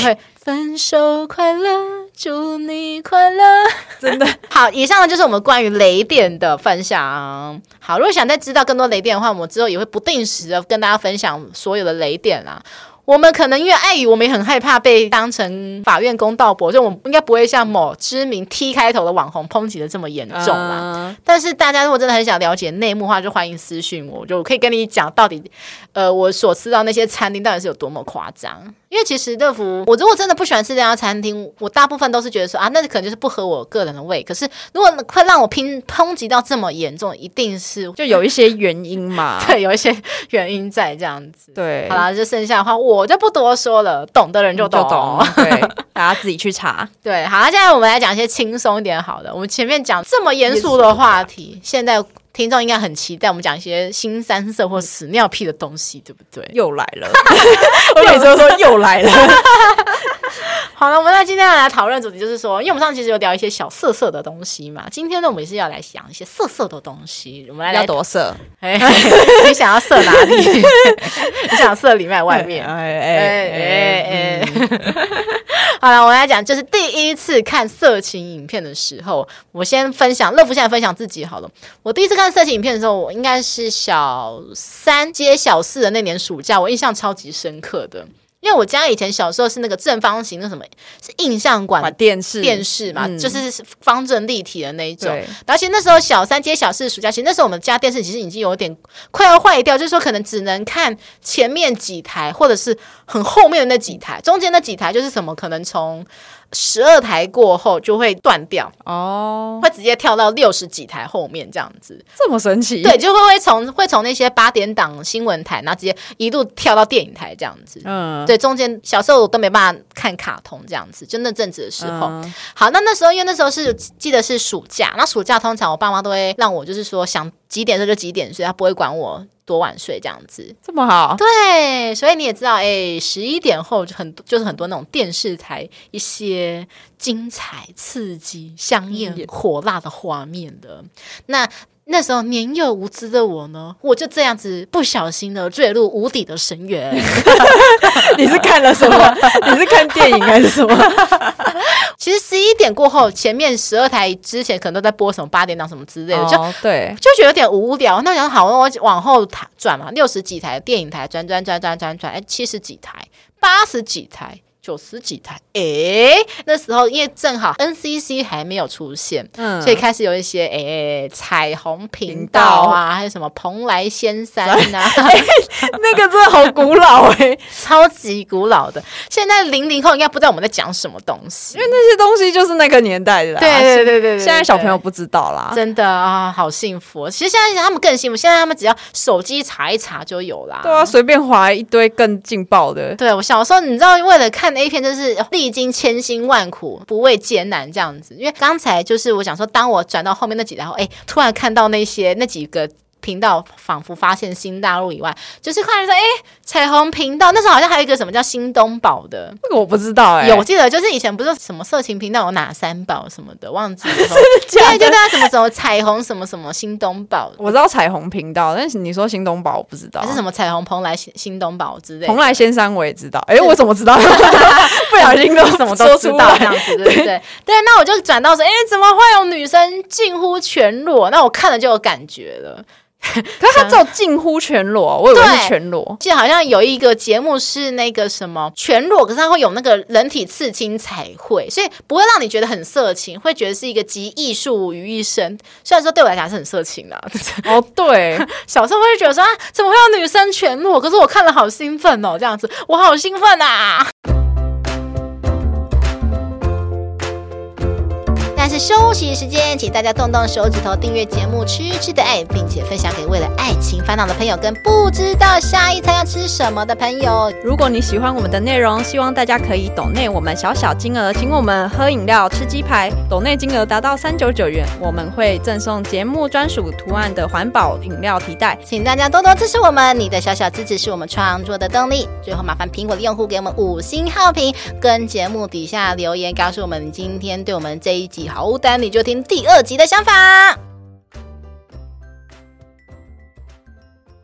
分手快乐，祝你快乐。真的好，以上呢就是我们关于雷电的分享。好，如果想再知道更多雷电的话，我们之后也会不定时的跟大家分享所有的雷电啦。我们可能因为碍于我们也很害怕被当成法院公道博，就我们应该不会像某知名 T 开头的网红抨击的这么严重啦。Uh、但是大家如果真的很想了解内幕的话，就欢迎私讯我，就可以跟你讲到底，呃，我所吃到那些餐厅到底是有多么夸张。因为其实乐福，我如果真的不喜欢吃这家餐厅，我大部分都是觉得说啊，那可能就是不合我个人的胃。可是如果会让我拼抨击到这么严重，一定是就有一些原因嘛。<laughs> 对，有一些原因在这样子。对，好啦，就剩下的话我。就不多说了，懂的人就懂，就懂。对，<laughs> 大家自己去查。对，好，现在我们来讲一些轻松一点好的。我们前面讲这么严肃的话题，现在听众应该很期待我们讲一些新三色或屎尿屁的东西，对不对？又来了，<laughs> 我每次都说又来了。<laughs> 好了，我们那今天要来讨论主题，就是说，因为我们上期其实有聊一些小色色的东西嘛。今天呢，我们也是要来讲一些色色的东西。我们来聊多色？<laughs> 哎，你想要色哪里？你想要色里面外面？哎哎哎哎！好了，我们来讲，就是第一次看色情影片的时候，我先分享，乐福现在分享自己好了。我第一次看色情影片的时候，我应该是小三接小四的那年暑假，我印象超级深刻的。因为我家以前小时候是那个正方形，那什么是印象馆电视电视嘛，嗯、就是方正立体的那一种。而且那时候小三接小四暑假，其实那时候我们家电视其实已经有点快要坏掉，就是说可能只能看前面几台，或者是很后面的那几台，中间那几台就是什么可能从十二台过后就会断掉哦，会直接跳到六十几台后面这样子，这么神奇？对，就会会从会从那些八点档新闻台，然后直接一路跳到电影台这样子。嗯，对，中间小时候我都没办法看卡通这样子，就那阵子的时候。嗯、好，那那时候因为那时候是记得是暑假，那暑假通常我爸妈都会让我就是说想几点睡就几点睡，他不会管我。多晚睡这样子，这么好？对，所以你也知道，哎，十一点后就很就是很多那种电视台一些精彩、刺激、香艳、火辣的画面的那。那时候年幼无知的我呢，我就这样子不小心的坠入无底的深渊。<laughs> 你是看了什么？<laughs> 你是看电影还是什么？<laughs> 其实十一点过后，前面十二台之前可能都在播什么八点档什么之类的，就、哦、对，就觉得有点无聊。那想好，我往后转嘛，六十几台电影台转转转转转转，哎，七十几台，八十几台。九十几台，哎、欸，那时候因为正好 NCC 还没有出现，嗯，所以开始有一些哎、欸、彩虹频道啊，道还有什么蓬莱仙山呐、啊欸，那个真的好古老哎、欸，<laughs> 超级古老的。现在零零后应该不知道我们在讲什么东西，因为那些东西就是那个年代的，对对对对对。现在小朋友不知道啦，真的啊，好幸福。其实现在他们更幸福，现在他们只要手机查一查就有啦，对啊，随便划一堆更劲爆的。对，我小时候你知道为了看。那一篇就是历经千辛万苦，不畏艰难这样子。因为刚才就是我想说，当我转到后面那几然后，哎，突然看到那些那几个。频道仿佛发现新大陆以外，就是看说，哎，彩虹频道那时候好像还有一个什么叫新东宝的，这个我不知道哎、欸，有我记得就是以前不是什么色情频道有哪三宝什么的，忘记了？<laughs> 对，就那什么什么彩虹什么什么新东宝，我知道彩虹频道，但是你说新东宝我不知道，还是什么彩虹蓬莱新新东宝之类的，蓬莱仙山我也知道，哎，我怎么知道？<laughs> 不小心都什么都知道这样子，对不对？对，对，那我就转到说，哎，怎么会有女生近乎全裸？那我看了就有感觉了。<laughs> 可是他只有近乎全裸，我以为是全裸。记得好像有一个节目是那个什么全裸，可是他会有那个人体刺青彩绘，所以不会让你觉得很色情，会觉得是一个集艺术于一身。虽然说对我来讲是很色情的。<laughs> 哦，对，<laughs> 小时候会觉得说啊，怎么会有女生全裸？可是我看了好兴奋哦，这样子，我好兴奋啊！是休息时间，请大家动动手指头订阅节目《吃吃的爱》，并且分享给为了爱情烦恼的朋友，跟不知道下一餐要吃什么的朋友。如果你喜欢我们的内容，希望大家可以抖内我们小小金额，请我们喝饮料、吃鸡排。抖内金额达到三九九元，我们会赠送节目专属图案的环保饮料提袋。请大家多多支持我们，你的小小支持是我们创作的动力。最后，麻烦苹果的用户给我们五星好评，跟节目底下留言告诉我们你今天对我们这一集好。好丹，你就听第二集的想法。<laughs>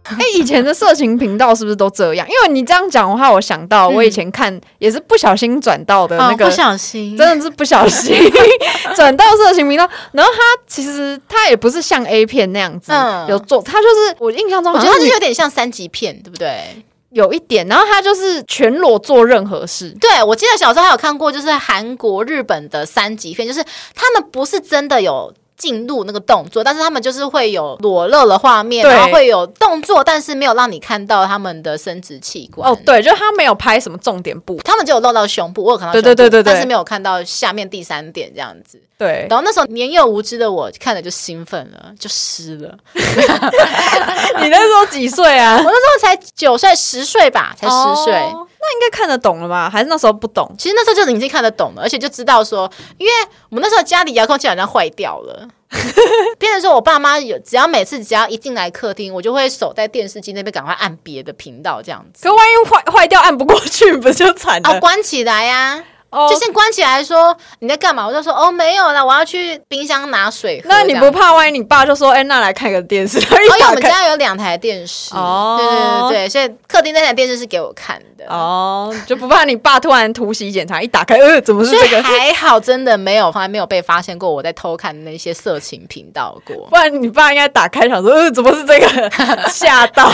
哎、欸，以前的色情频道是不是都这样？因为你这样讲的话，我想到我以前看也是不小心转到的那个，哦、不小心，真的是不小心 <laughs> 转到色情频道。然后他其实他也不是像 A 片那样子、嗯、有做，他就是我印象中，我觉得他就有点像三级片，对不对？有一点，然后他就是全裸做任何事。对，我记得小时候还有看过，就是韩国、日本的三级片，就是他们不是真的有。进入那个动作，但是他们就是会有裸露的画面，然后会有动作，但是没有让你看到他们的生殖器官。哦，对，就是他没有拍什么重点部，他们就有露到胸部，我有看到胸部，对对对对对，但是没有看到下面第三点这样子。对，然后那时候年幼无知的我看了就兴奋了，就湿了。<laughs> 你那时候几岁啊？<laughs> 我那时候才九岁、十岁吧，才十岁。哦那应该看得懂了吧？还是那时候不懂？其实那时候就已经看得懂了，而且就知道说，因为我们那时候家里遥控器好像坏掉了，<laughs> 变成说我爸妈有只要每次只要一进来客厅，我就会守在电视机那边，赶快按别的频道这样子。可万一坏坏掉按不过去，不就惨了？哦，关起来呀、啊。就先关起来说你在干嘛？我就说哦没有啦，我要去冰箱拿水喝。那你不怕万一你爸就说哎、欸，那来看个电视？哦，因为我们家有两台电视哦，对对对对，所以客厅那台电视是给我看的哦，就不怕你爸突然突袭检查，一打开呃怎么是这个？还好真的没有，从来没有被发现过我在偷看那些色情频道过。不然你爸应该打开想说呃怎么是这个？<laughs> 吓到，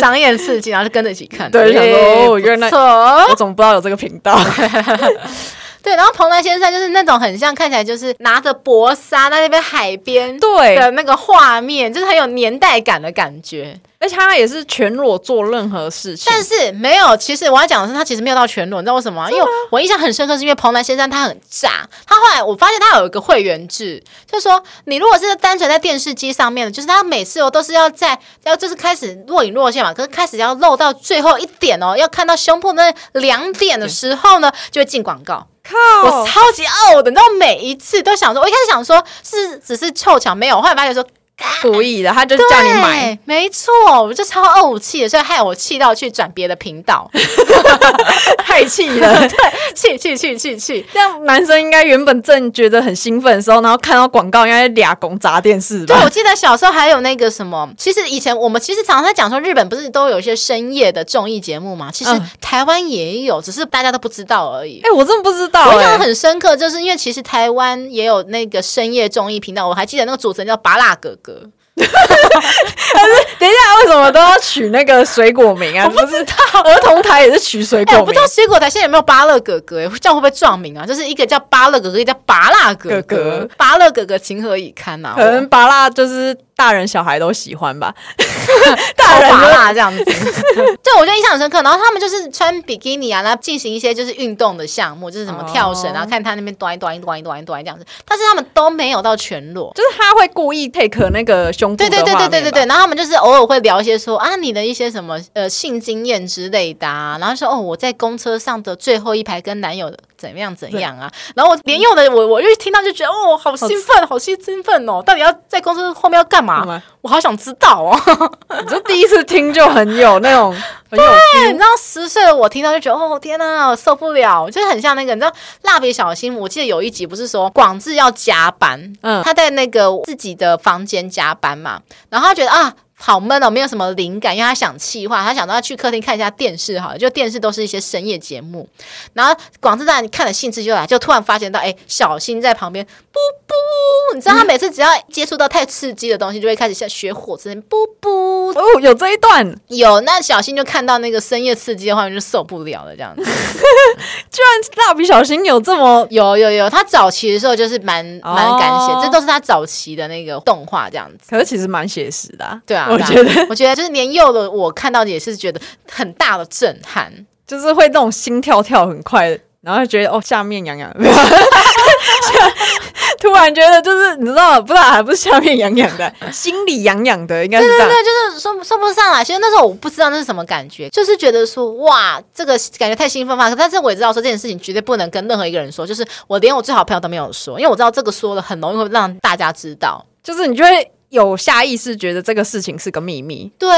赏眼刺激，然后就跟着一起看。对，想说哦原来我怎么不知道有这个频道？<laughs> 对，然后蓬莱仙山就是那种很像看起来就是拿着薄纱在那边海边对的那个画面，就是很有年代感的感觉。而且他也是全裸做任何事情，但是没有。其实我要讲的是，他其实没有到全裸，你知道为什么吗？因为我印象很深刻，是因为蓬莱仙山他很炸。他后来我发现他有一个会员制，就是说你如果是单纯在电视机上面的，就是他每次哦都是要在要就是开始若隐若现嘛，可是开始要露到最后一点哦，要看到胸部那两点的时候呢，就会进广告。靠！我超级傲的，你知道每一次都想说，我一开始想说是只是凑巧没有，后来发现说。故意的，他就叫你买，没错，我就超怄气的，所以害我气到去转别的频道，<laughs> <laughs> 太气了，对，气气气气气。这样男生应该原本正觉得很兴奋的时候，然后看到广告，应该俩拱砸电视吧？对，我记得小时候还有那个什么，其实以前我们其实常常在讲说，日本不是都有一些深夜的综艺节目嘛？其实台湾也有，只是大家都不知道而已。哎、欸，我真的不知道、欸，我印象很深刻，就是因为其实台湾也有那个深夜综艺频道，我还记得那个主持人叫芭乐哥哥。但是等一下，为什么都要取那个水果名啊？<laughs> 我不知道，儿童台也是取水果名。欸、我不知道水果台现在有没有芭乐哥哥？哎，这样会不会撞名啊？就是一个叫芭乐哥哥，一个叫芭辣哥哥。芭乐哥哥情何以堪呐、啊？可能芭辣就是。大人小孩都喜欢吧，<laughs> 大人啦这样子，<laughs> 对，我觉得印象很深刻。然后他们就是穿比基尼啊，然后进行一些就是运动的项目，就是什么跳绳，然后看他那边端一端一端一端一端这样子。但是他们都没有到全裸，就是他会故意 take 那个胸部。对对对对对对对。然后他们就是偶尔会聊一些说啊，你的一些什么呃性经验之类的啊，然后说哦，我在公车上的最后一排跟男友的。怎样怎样啊？然后我连用的我，我就听到就觉得哦，好兴奋，好兴兴奋哦！到底要在公司后面要干嘛？我好想知道哦！<laughs> 你就第一次听就很有那种，<laughs> 很有对，你知道十岁的我听到就觉得哦，天哪，我受不了！就是很像那个，你知道蜡笔小新，我记得有一集不是说广志要加班，嗯，他在那个自己的房间加班嘛，然后他觉得啊。好闷哦，没有什么灵感，因为他想气话，他想到要去客厅看一下电视，好了，就电视都是一些深夜节目。然后广志在你看了兴致就来，就突然发现到，哎，小新在旁边，布布，你知道他每次只要接触到太刺激的东西，就会开始像学火之类，布布。哦，有这一段，有。那小新就看到那个深夜刺激的画面就受不了了，这样子。居然蜡笔小新有这么有有有，他早期的时候就是蛮蛮敢写，这都是他早期的那个动画这样子。可是其实蛮写实的，对啊。我觉得，<laughs> 我觉得就是年幼的我看到的也是觉得很大的震撼，就是会那种心跳跳很快，然后就觉得哦，下面痒痒，<laughs> 突然觉得就是你知道，不知道还不是下面痒痒的，心里痒痒的，应该是这样。对对对，就是说说不上来。其实那时候我不知道那是什么感觉，就是觉得说哇，这个感觉太兴奋嘛。但是我也知道说这件事情绝对不能跟任何一个人说，就是我连我最好朋友都没有说，因为我知道这个说了很容易会让大家知道，就是你就会。有下意识觉得这个事情是个秘密，对。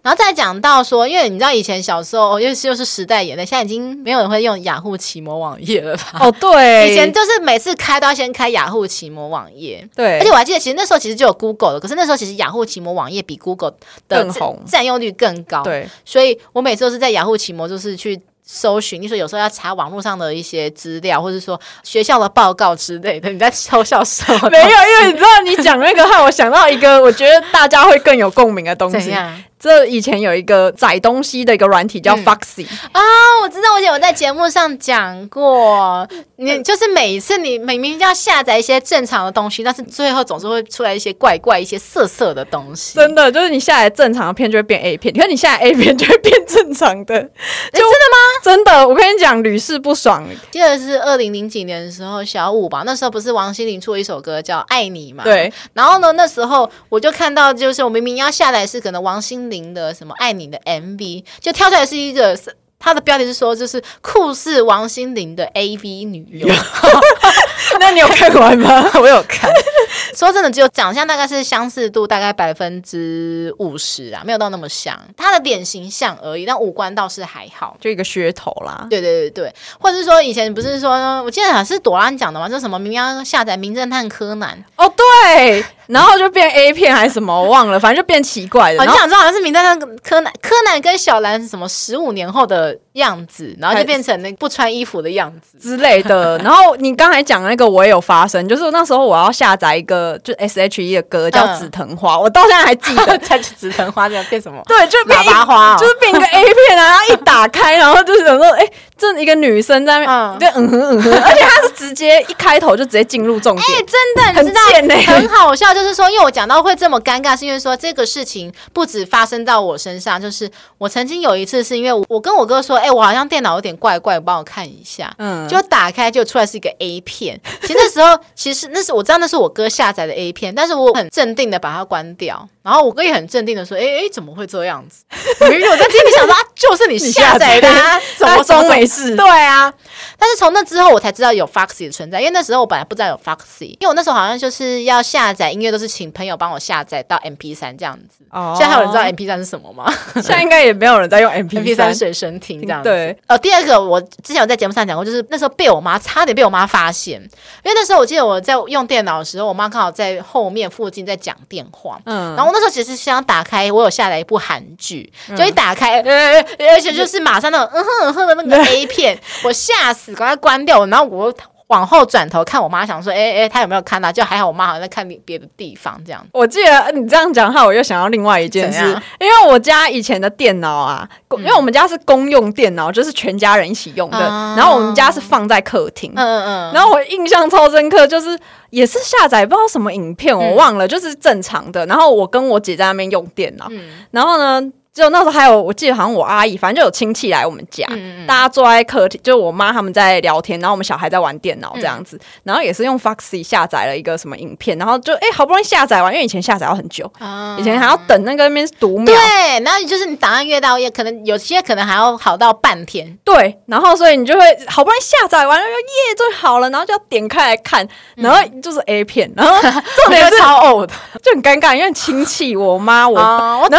然后再讲到说，因为你知道以前小时候，又是又是时代眼泪，现在已经没有人会用雅虎奇摩网页了吧？哦，对，以前就是每次开都要先开雅虎奇摩网页，对。而且我还记得，其实那时候其实就有 Google 的，可是那时候其实雅虎奇摩网页比 Google 的更红，占用率更高，对。所以我每次都是在雅虎奇摩，就是去。搜寻，你说有时候要查网络上的一些资料，或者说学校的报告之类的，你在嘲笑什么？<laughs> 没有，因为你知道，你讲那个话，我想到一个，我觉得大家会更有共鸣的东西。这以前有一个载东西的一个软体叫 Foxy 啊、嗯哦，我知道，我在节目上讲过，你就是每一次你明明要下载一些正常的东西，但是最后总是会出来一些怪怪、一些色色的东西。真的，就是你下载正常的片就会变 A 片，你看你下载 A 片就会变正常的。就真的吗？真的，我跟你讲，屡试不爽。记得是二零零几年的时候，小五吧，那时候不是王心凌出了一首歌叫《爱你》嘛？对。然后呢，那时候我就看到，就是我明明要下载是可能王心凌的什么爱你的 MV，就跳出来是一个，它的标题是说就是酷似王心凌的 AV 女优。<laughs> 那你有看完吗？<laughs> 我有看。<laughs> 说真的，只有长相大概是相似度大概百分之五十啊，没有到那么像。他的脸型像而已，但五官倒是还好，就一个噱头啦。对对对对，或者是说以前不是说，我记得好像是朵拉讲的嘛，就什么明明要下载《名侦探柯南》哦，对。然后就变 A 片还是什么，我忘了，反正就变奇怪的。你想知道好像是名侦探柯南，柯南跟小兰是什么十五年后的样子，然后就变成那不穿衣服的样子之类的。<laughs> 然后你刚才讲的那个我也有发生，就是那时候我要下载一个就 S H E 的歌叫《紫藤花》，嗯，我到现在还记得。<laughs> 在紫藤花这样变什么？对，就变喇叭花，哦，就是变一个 <laughs> A 片啊，然后一打开，然后就是想说，哎，欸，这一个女生在那边，嗯哼嗯哼，而且她是直接一开头就直接进入重点，哎，欸，真的，你知道很贱，欸，很好笑，就是说，因为我讲到会这么尴尬，是因为说这个事情不止发生到我身上，就是我曾经有一次是因为我，我跟我哥说，哎，欸，我好像电脑有点怪怪，帮我看一下，嗯，就打开就出来是一个 A 片。其实那时候，其实那是我知道那是我哥下载的 A 片，但是我很镇定的把它关掉。然后我哥也很镇定的说：“哎哎，怎么会这样子？” <laughs> 明明我在心里想说：“啊，就是你下载的，啊，<laughs> 怎么装没事？” <laughs> 对啊。但是从那之后，我才知道有 Foxy 的存在，因为那时候我本来不知道有 Foxy，因为我那时候好像就是要下载音乐，都是请朋友帮我下载到 MP 三这样子。哦。现在还有人知道 MP 三是什么吗？现在应该也没有人在用 MP 三随身听这样子。对。呃，第二个我之前有在节目上讲过，就是那时候被我妈差点被我妈发现，因为那时候我记得我在用电脑的时候，我妈刚好在后面附近在讲电话。嗯。然后那时候其实是想打开，我有下载一部韩剧，就一打开，嗯、而且就是马上那种嗯哼嗯哼的那个 A 片，我吓死，赶快关掉。然后我往后转头看我妈，想说，哎、欸、哎、欸，她有没有看到？就还好，我妈好像在看别的地方这样。我记得你这样讲的话，我又想到另外一件事，因为我家以前的电脑啊，因为我们家是公用电脑，就是全家人一起用的，嗯、然后我们家是放在客厅，嗯嗯嗯，然后我印象超深刻，就是。也是下载不知道什么影片，我忘了，嗯、就是正常的。然后我跟我姐在那边用电脑，嗯、然后呢。就那时候还有，我记得好像我阿姨，反正就有亲戚来我们家，嗯嗯，大家坐在客厅，就我妈他们在聊天，然后我们小孩在玩电脑这样子，嗯、然后也是用 Foxy 下载了一个什么影片，然后就哎、欸、好不容易下载完，因为以前下载要很久，嗯、以前还要等那个那边读秒，对，然后就是你档案越到也可能有些可能还要好到半天，对，然后所以你就会好不容易下载完了，耶，终于好了，然后就要点开来看，然后就是 A 片，然后重点是 <laughs> 超呕的，<laughs> 就很尴尬，因为亲戚我妈我爸，哦、我懂，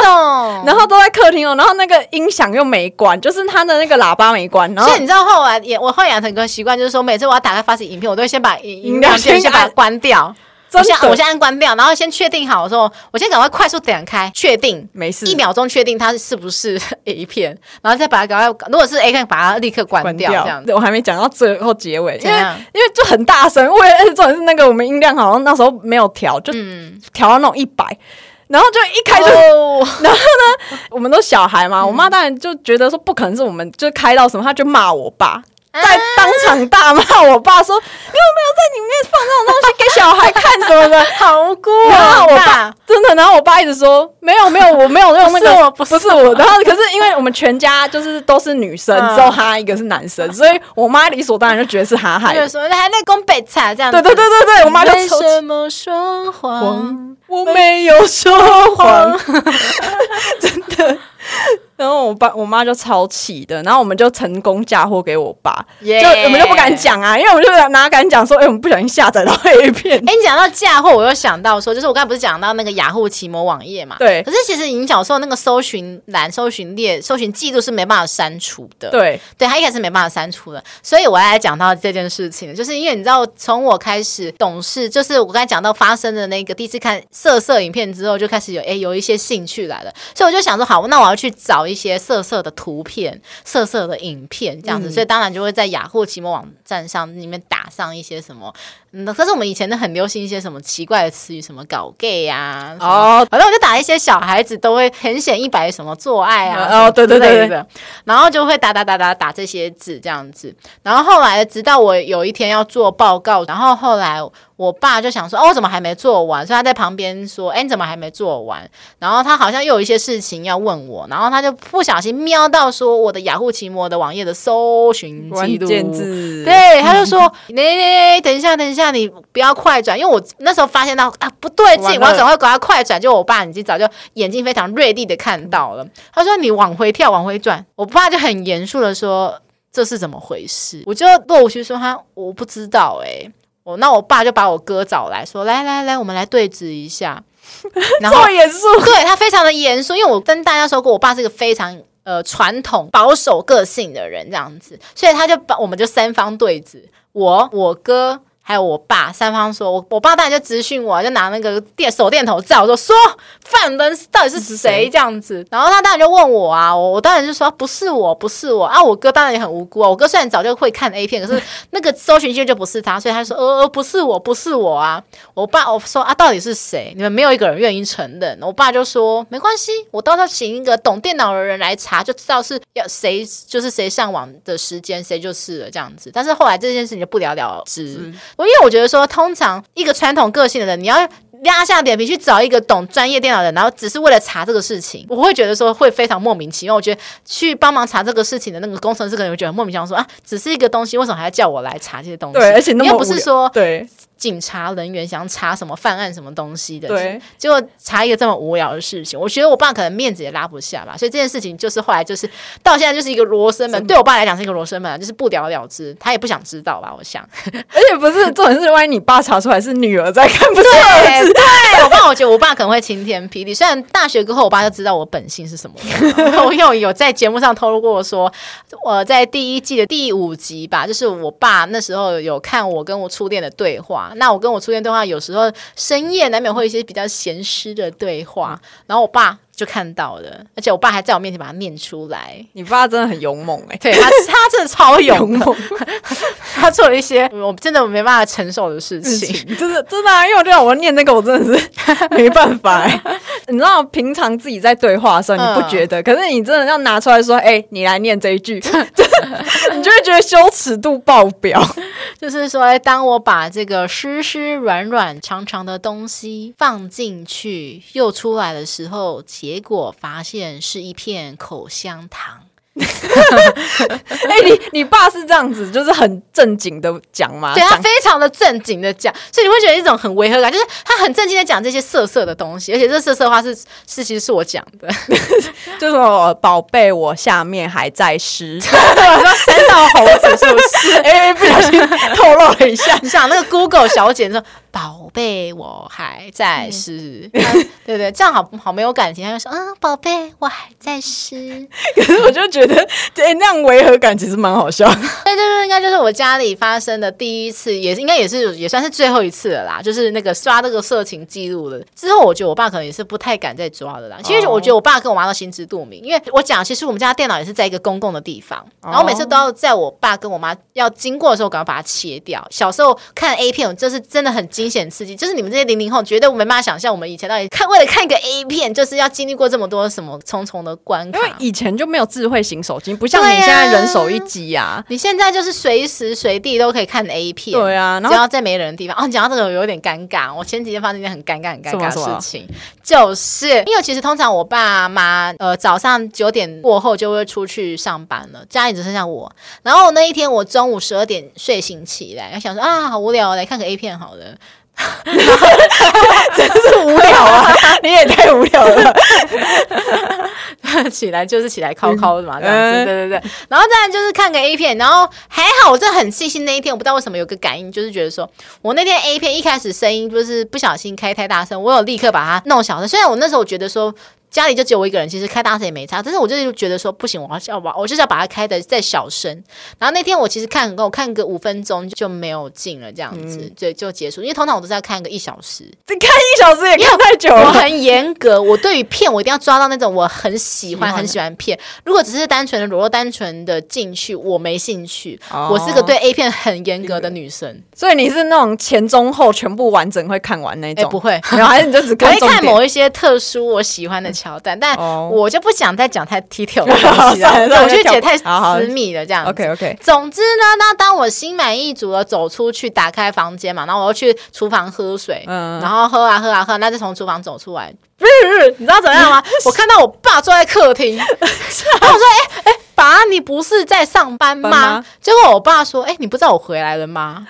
然后都在客厅哦，然后那个。音响又没关，就是他的那个喇叭没关。然后所以你知道后来也我后来养成一个习惯，就是说每次我要打开发起影片，我都会先把音量 <laughs> 先先把它关掉。我先我先按关掉，然后先确定好的时候，我先赶快快速点开，确定没事，一秒钟确定它是不是 A 片，然后再把它赶快，如果是 A 片，把它立刻关掉。这样子，我还没讲到最后结尾，因为因为就很大声，为了重点是那个我们音量好像那时候没有调，就调到那种一百。然后就一开就，oh. <laughs> 然后呢，我们都小孩嘛，嗯、我妈当然就觉得说不可能是我们就开到什么，她就骂我爸，在当场大骂我爸说，你有没有在里面放这种东西给小孩看什么的，<laughs> 好无辜啊！然后我爸真的，然后我爸一直说没有没有，我没有用那个，不是我。然后可是因为我们全家就是都是女生，只有他一个是男生，所以我妈理所当然就觉得是他害的。说还在宫北菜这样，对对对对对，我妈就为什么说谎？我没有说谎，<laughs> <laughs> 真的。然后我爸我妈就超气的，然后我们就成功嫁祸给我爸，Yeah. 就我们就不敢讲啊，因为我们就哪敢讲说，哎、欸，我们不小心下载到 A 片。哎、欸，你讲到嫁祸，我又想到说，就是我刚才不是讲到那个雅虎奇摩网页嘛？对。可是其实你小时候那个搜寻栏、搜寻列、搜寻记录是没办法删除的。对，对，他一开始没办法删除的。所以我来讲到这件事情，就是因为你知道，从我开始懂事，就是我刚才讲到发生的那个第一次看色色影片之后，就开始有哎、欸、有一些兴趣来了，所以我就想说，好，那我要去找一些色色的图片、色色的影片这样子，嗯、所以当然就会在雅虎奇摩网站上里面打上一些什么。嗯，可是我们以前都很流行一些什么奇怪的词语，什么搞 gay 呀，哦，反正我就打一些小孩子都会很显一白什么做爱啊，哦，对对对对，然后就会打打打打打这些字这样子，然后后来直到我有一天要做报告，然后后来。我爸就想说，哦，我怎么还没做完？所以他在旁边说，哎，你怎么还没做完？然后他好像又有一些事情要问我，然后他就不小心瞄到说我的雅虎奇摩的网页的搜寻记录，关键字，对，他就说，<laughs> 哎，等一下，等一下，你不要快转，因为我那时候发现到啊不对劲，我要赶快给他快转，就我爸已经早就眼睛非常锐利的看到了，他说你往回跳，往回转，我爸就很严肃的说这是怎么回事？我就若无其事说他我不知道、欸，哎。那我爸就把我哥找来说：“来来来，我们来对质一下。<laughs> ”然后严肃，对他非常的严肃，因为我跟大家说过，我爸是一个非常呃传统保守个性的人，这样子，所以他就把我们就三方对质，我我哥。还有我爸三方说，我我爸当然就质询我，就拿那个电手电筒照说说犯人到底是谁这样子，然后他当然就问我啊，我我当然就说不是我，不是我啊，我哥当然也很无辜啊，我哥虽然早就会看 A 片，可是 <laughs> 那个搜寻记录就不是他，所以他说呃不是我，不是我啊，我爸我说啊到底是谁？你们没有一个人愿意承认，我爸就说没关系，我到时候请一个懂电脑的人来查，就知道是要谁就是谁上网的时间，谁就是了这样子。但是后来这件事情就不了了之。我因为我觉得说，通常一个传统个性的人，你要拉下脸皮去找一个懂专业电脑的，然后只是为了查这个事情，我会觉得说会非常莫名其妙。我觉得去帮忙查这个事情的那个工程师可能会觉得莫名其妙说，说啊，只是一个东西，为什么还要叫我来查这些东西？对，而且那么你又不是说对。警察人员想查什么犯案什么东西的，对，结果查一个这么无聊的事情，我觉得我爸可能面子也拉不下吧，所以这件事情就是后来就是到现在就是一个罗生门，对我爸来讲是一个罗生门，就是不了了之，他也不想知道吧，我想，而且不是重点是，万一你爸查出来是女儿在看，不是儿子，对，我爸，我觉得我爸可能会晴天霹雳。虽然大学过后，我爸就知道我本性是什么，我有有在节目上透露过说，我在第一季的第五集吧，就是我爸那时候有看我跟我初恋的对话，那我跟我初恋对话有时候深夜难免会有一些比较咸湿的对话，然后我爸就看到了，而且我爸还在我面前把它念出来。你爸真的很勇猛哎、欸，对他，<laughs> 他真的超勇猛，<laughs> 他做了一些我真的没办法承受的事情，真的真的啊！因为我觉得我念那个，我真的是 <laughs> 没办法。你知道，平常自己在对话的时候你不觉得，嗯、可是你真的要拿出来说，哎、欸，你来念这一句，你就会觉得羞耻度爆表。就是说，当我把这个湿湿软软长长的东西放进去又出来的时候，结果发现是一片口香糖。<laughs> 哎、欸，你你爸是这样子，就是很正经的讲吗？对，他非常的正经的讲，所以你会觉得一种很违和感，就是他很正经的讲这些色色的东西，而且这色色的话是是其实是我讲的，<laughs> 就是说宝贝，我下面还在湿，晚上三道猴子是不是？哎、欸，不小心透露了一下，<laughs> 你想那个 Google 小姐说。宝贝，我还在湿，嗯啊，对对，这样好好没有感情。他就说，嗯，宝贝，我还在湿。可是我就觉得，<laughs> 对，那样违和感其实蛮好笑。<laughs> 对，就是应该就是我家里发生的第一次，也是应该也是也算是最后一次了啦。就是那个刷那个色情记录了之后，我觉得我爸可能也是不太敢再抓了啦。其实我觉得我爸跟我妈都心知肚明，因为我讲，其实我们家电脑也是在一个公共的地方，然后每次都要在我爸跟我妈要经过的时候，赶快把它切掉。小时候看 A 片，就是真的很惊险刺激，就是你们这些零零后绝对没办法想象，我们以前到底看为了看一个 A 片，就是要经历过这么多什么重重的关卡。因为以前就没有智慧型手机，不像你现在人手一机啊。你现在就是随时随地都可以看 A 片，对啊，只要在没人的地方。哦，你讲到这个有点尴尬，我前几天发生一件很尴尬、很尴尬的事情，就是因为其实通常我爸妈呃早上九点过后就会出去上班了，家里只剩下我。然后那一天我中午十二点睡醒起来，想说啊，好无聊，来看个 A 片好了。<laughs> 真是无聊啊！<laughs> 你也太无聊了。<laughs> 起来就是起来靠靠的嘛，这样子。对对对。然后再来就是看个 A 片，然后还好，我真的很细心。那一天我不知道为什么有个感应，就是觉得说我那天 A 片一开始声音就是不小心开太大声，我有立刻把它弄小声。虽然我那时候我觉得说。家里就只有我一个人，其实开大声也没差。但是我就是觉得说不行，我要要把，我就是要把它开的再小声。然后那天我其实看，跟我看个五分钟就没有劲了，这样子，嗯、对，就结束。因为通常我都是要看个一小时，这看一小时也看太久了。我很严格，我对于片我一定要抓到那种我很喜欢很喜欢片。如果只是单纯的裸露、单纯的进去，我没兴趣。哦、我是个对 A 片很严格的女生，所以你是那种前中后全部完整会看完那种？欸、不会，<laughs> 然后还是你就只看我会看某一些特殊我喜欢的桥段，但。我就不想再讲太 detail 的东西了，<laughs> <laughs> 我觉得太私密了，这样子。OK OK。总之呢，那当我心满意足的走出去，打开房间嘛，然后我又去厨房喝水，嗯，然后喝啊喝啊喝，那就从厨房走出来，<laughs> 你知道怎么样吗？我看到我爸坐在客厅，然后我说，哎哎。爸，你不是在上班吗？吗结果我爸说：“哎、欸，你不知道我回来了吗？”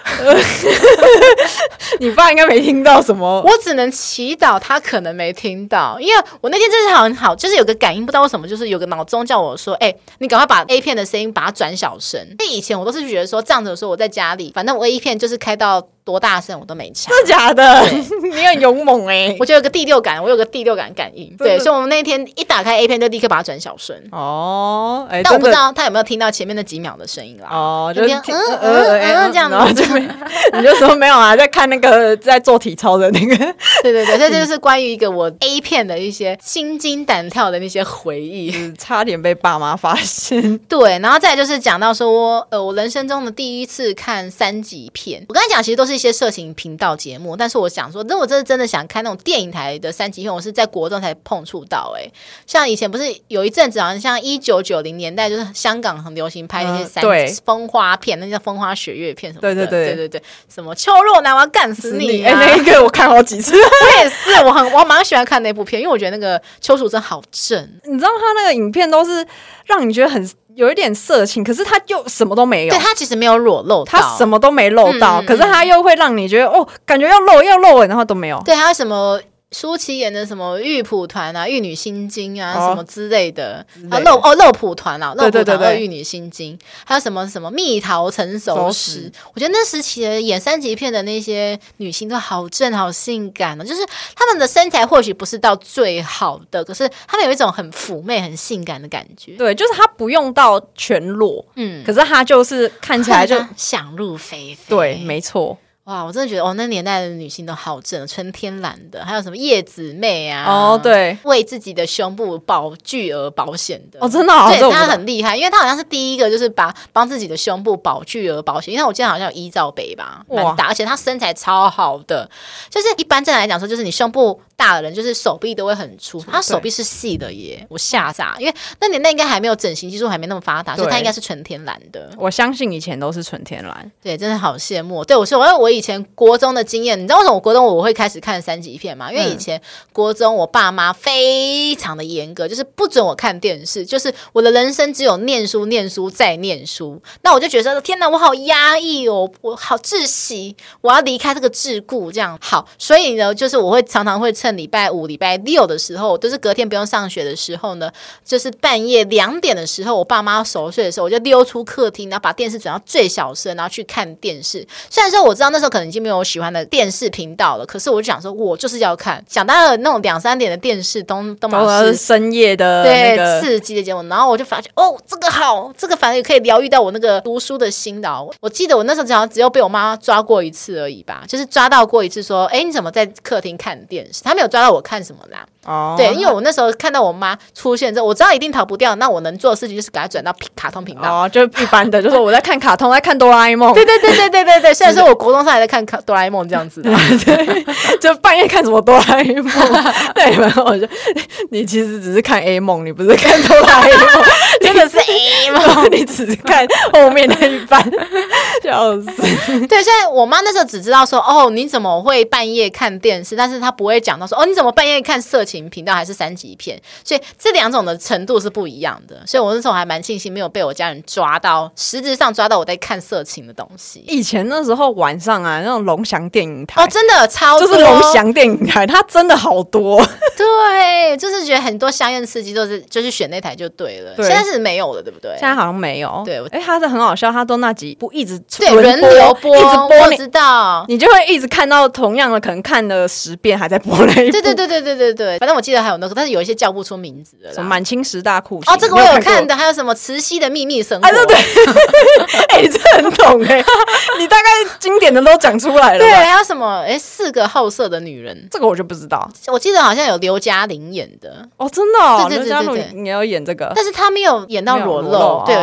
<laughs> 你爸应该没听到什么，我只能祈祷他可能没听到，因为我那天真是很好，就是有个感应，不知道为什么，就是有个脑中叫我说：“哎、欸，你赶快把 A 片的声音把它转小声。”因为以前我都是觉得说，这样子的时候我在家里，反正我 A 片就是开到。多大声我都没差，真的假的？<laughs> 你很勇猛哎、欸！我就有个第六感，我有个第六感感应，对，所以我们那天一打开 A 片就立刻把它转小声哦。哎，但我不知道他有没有听到前面那几秒的声音啦。哦，就嗯嗯嗯这样子，<laughs> 你就说没有啊，在看那个在做体操的那个。对对对，这就是关于一个我 A 片的一些心惊胆跳的那些回忆，差点被爸妈发现。<laughs> 对，然后再就是讲到说，呃，我人生中的第一次看三级片，我刚才讲其实都是一些色情频道节目，但是我想说，那我真的真的想看那种电影台的三级片，我是在国中才碰触到。哎，像以前不是有一阵子，好像像一九九零年代，就是香港很流行拍那些三级、呃、风花片，那叫风花雪月片什么的。对对对对对对，什么秋若男，我要干死你、啊！哎，那一个我看好几次，<laughs> 我也是，我很我蛮喜欢看那部片，因为我觉得那个邱淑贞好正。你知道他那个影片都是让你觉得很有一点色情，可是他又什么都没有。对，他其实没有裸露，他什么都没露到，嗯、可是他又会让你觉得哦，感觉要露要露，然后都没有。对，他什么？舒淇演的什么玉蒲团啊、玉女心经啊、哦、什么之类的，啊肉哦肉蒲团啊，肉蒲团和玉女心经，还有什么什么蜜桃成熟时，我觉得那时期的演三级片的那些女星都好正好性感哦，就是她们的身材或许不是到最好的，可是她们有一种很妩媚、很性感的感觉。对，就是她不用到全裸，嗯，可是她就是看起来就想入非非。对，没错。哇，我真的觉得哦，那年代的女性都好正，纯天然的，还有什么叶子妹啊？哦，对，为自己的胸部保巨额保险的哦，真的、哦，对，她很厉害，因为她好像是第一个，就是把帮自己的胸部保巨额保险。因为我记得好像有一罩杯吧，蛮大，而且她身材超好的，就是一般正常来讲说，就是你胸部大的人，就是手臂都会很粗，她手臂是细的耶，我吓傻，因为那年代应该还没有整形技术，还没那么发达，所以她应该是纯天然的。我相信以前都是纯天然，对，真的好羡慕。对我说，因为我以前国中的经验，你知道为什么我国中我会开始看三级片吗？因为以前国中我爸妈非常的严格，就是不准我看电视，就是我的人生只有念书、念书再念书。那我就觉得天哪，我好压抑哦，我好窒息，我要离开这个桎梏，这样好。所以呢，就是我会常常会趁礼拜五、礼拜六的时候，都是隔天不用上学的时候呢，就是半夜两点的时候，我爸妈熟睡的时候，我就溜出客厅，然后把电视转到最小声，然后去看电视。虽然说我知道那时候可能已经没有。我喜欢的电视频道了，可是我就想说，我就是要看，想到了那种两三点的电视都都蛮是深夜的，对刺激的节目。然后我就发觉，哦，这个好，这个反正也可以疗愈到我那个读书的心的。我记得我那时候好像只有被我妈抓过一次而已吧，就是抓到过一次，说，哎，你怎么在客厅看电视？她没有抓到我看什么啦。哦，对，因为我那时候看到我妈出现之后，我知道一定逃不掉，那我能做的事情就是给她转到卡通频道。哦，就一般的，就是我在看卡通，在看哆啦 A 梦。对对对对对对对，虽然说我国中上还在看卡哆啦 A 梦这样子的，<laughs> 对，就半夜看什么哆啦 A 梦。<laughs> 对，然后我就，你其实只是看 A 梦，你不是看哆啦 A 梦，<laughs> 真的是 A 梦，你只是看后面那一半，笑死。对，现在我妈那时候只知道说，哦，你怎么会半夜看电视？但是她不会讲到说，哦，你怎么半夜看色情频道还是三级片，所以这两种的程度是不一样的。所以我那时候还蛮庆幸没有被我家人抓到，实质上抓到我在看色情的东西。以前那时候晚上啊，那种龙翔电影台哦，真的超多，就是龙翔电影台，它真的好多。对，就是觉得很多香艳刺激都是就是选那台就对了。对，现在是没有了，对不对？现在好像没有。对，哎，它是很好笑，它都那几部一直对轮流播，一直播，我知道，你就会一直看到同样的，可能看了十遍还在播那一部。对对对对对对对，反正我记得。还有那个，但是有一些叫不出名字的，什么满清十大酷刑。哦，这个我有看的，还有什么慈禧的秘密生活，对对，<laughs> 哎，这很懂哎，<laughs> 你大概经典的都讲出来了，对，还有什么？哎，四个好色的女人，这个我就不知道，我记得好像有刘嘉玲演的。哦，真的，对对对对对，你要演这个，但是她没有演到裸露，对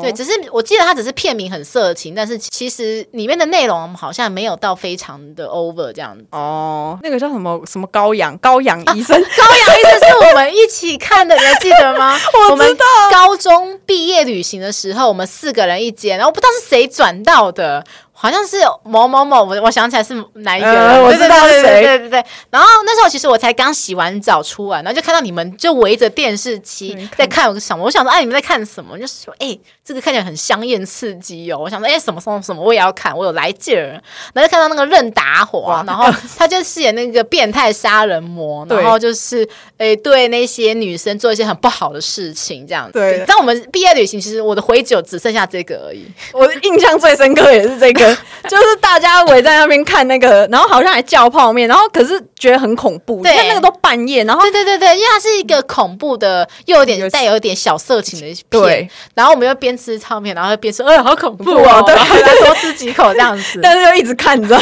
对，只是我记得她只是片名很色情，但是其实里面的内容好像没有到非常的 over 这样子哦，那个叫什么什么高阳高阳医生高。意思是我们一起看的，你还记得吗？<laughs> 我知道，高中毕业旅行的时候，我们四个人一间，然后不知道是谁转到的。好像是某某某，我我想起来是哪一个人，呃，我知道是谁。对对对对，然后那时候其实我才刚洗完澡出来，然后就看到你们就围着电视机在看什么。我想说，哎，你们在看什么？就是说，哎，这个看起来很香艳刺激哦。我想说，哎，什么什么什么，我也要看，我有来劲儿。然后就看到那个任达华，然后他就饰演那个变态杀人魔，<laughs> 然后就是哎对那些女生做一些很不好的事情，这样子。对。但我们毕业旅行，其实我的回酒只剩下这个而已。我印象最深刻也是这个。个，<laughs> 就是大家围在那边看那个，然后好像还叫泡面，然后可是觉得很恐怖，对，那个都半夜，然后对对对对，因为它是一个恐怖的，又有点带有点小色情的片，对，然后我们又边吃泡面，然后边说，<laughs> 哎，好恐怖哦，对，然后多吃几口这样子，<laughs> 但是又一直看着，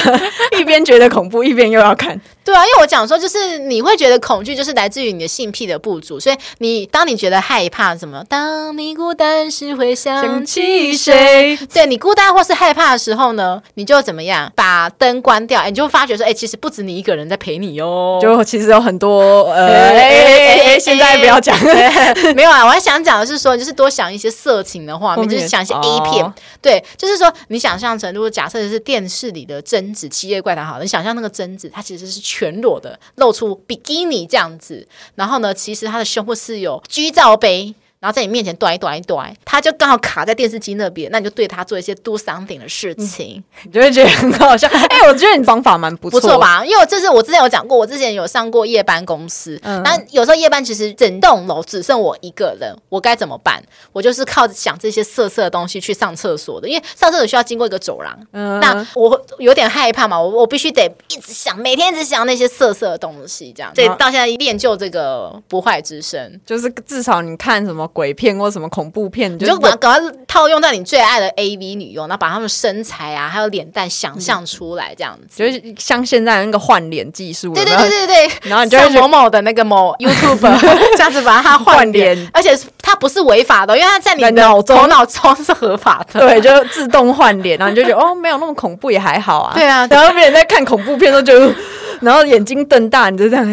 一边觉得恐怖，一边又要看。对啊，因为我讲说，就是你会觉得恐惧，就是来自于你的性癖的不足。所以你当你觉得害怕什么，当你孤单时会想起谁？对，你孤单或是害怕的时候呢，你就怎么样？把灯关掉，你就会发觉说，哎，其实不止你一个人在陪你哦，就其实有很多呃，<laughs> 哎哎哎，现在不要讲，<laughs> 没有啊，我还想讲的是说，就是多想一些色情的画面，就是想一些 A 片，哦、对，就是说你想象成，如果假设是电视里的贞子《七夜怪谈》好了，你想象那个贞子，它其实是。全裸的，露出比基尼这样子，然后呢，其实他的胸部是有 G 罩杯。然后在你面前端一端一端，他就刚好卡在电视机那边，那你就对他做一些 do something 的事情，嗯、<laughs> 你就会觉得很好笑。哎、欸，我觉得你方法蛮不错，不错吧？因为这是我之前有讲过，我之前有上过夜班公司，那、嗯、有时候夜班其实整栋楼只剩我一个人，我该怎么办？我就是靠想这些色色的东西去上厕所的，因为上厕所需要经过一个走廊，嗯、那我有点害怕嘛，我我必须得一直想，每天一直想那些色色的东西，这样，所以到现在练就这个不坏之身，就是至少你看什么。鬼片或什么恐怖片，你就把赶快套用在你最爱的 AV 女优，然后把她们身材啊，还有脸蛋想象出来，这样子，就是像现在那个换脸技术，对对对对对，然后你就像某某的那个某 YouTuber <laughs> 这样子把它换脸，而且它不是违法的，因为它在你的脑中头脑中是合法的，<laughs> 对，就自动换脸，然后你就觉得 <laughs> 哦，没有那么恐怖，也还好啊，对啊，然后别人在看恐怖片都觉得，然后眼睛瞪大，你就这样。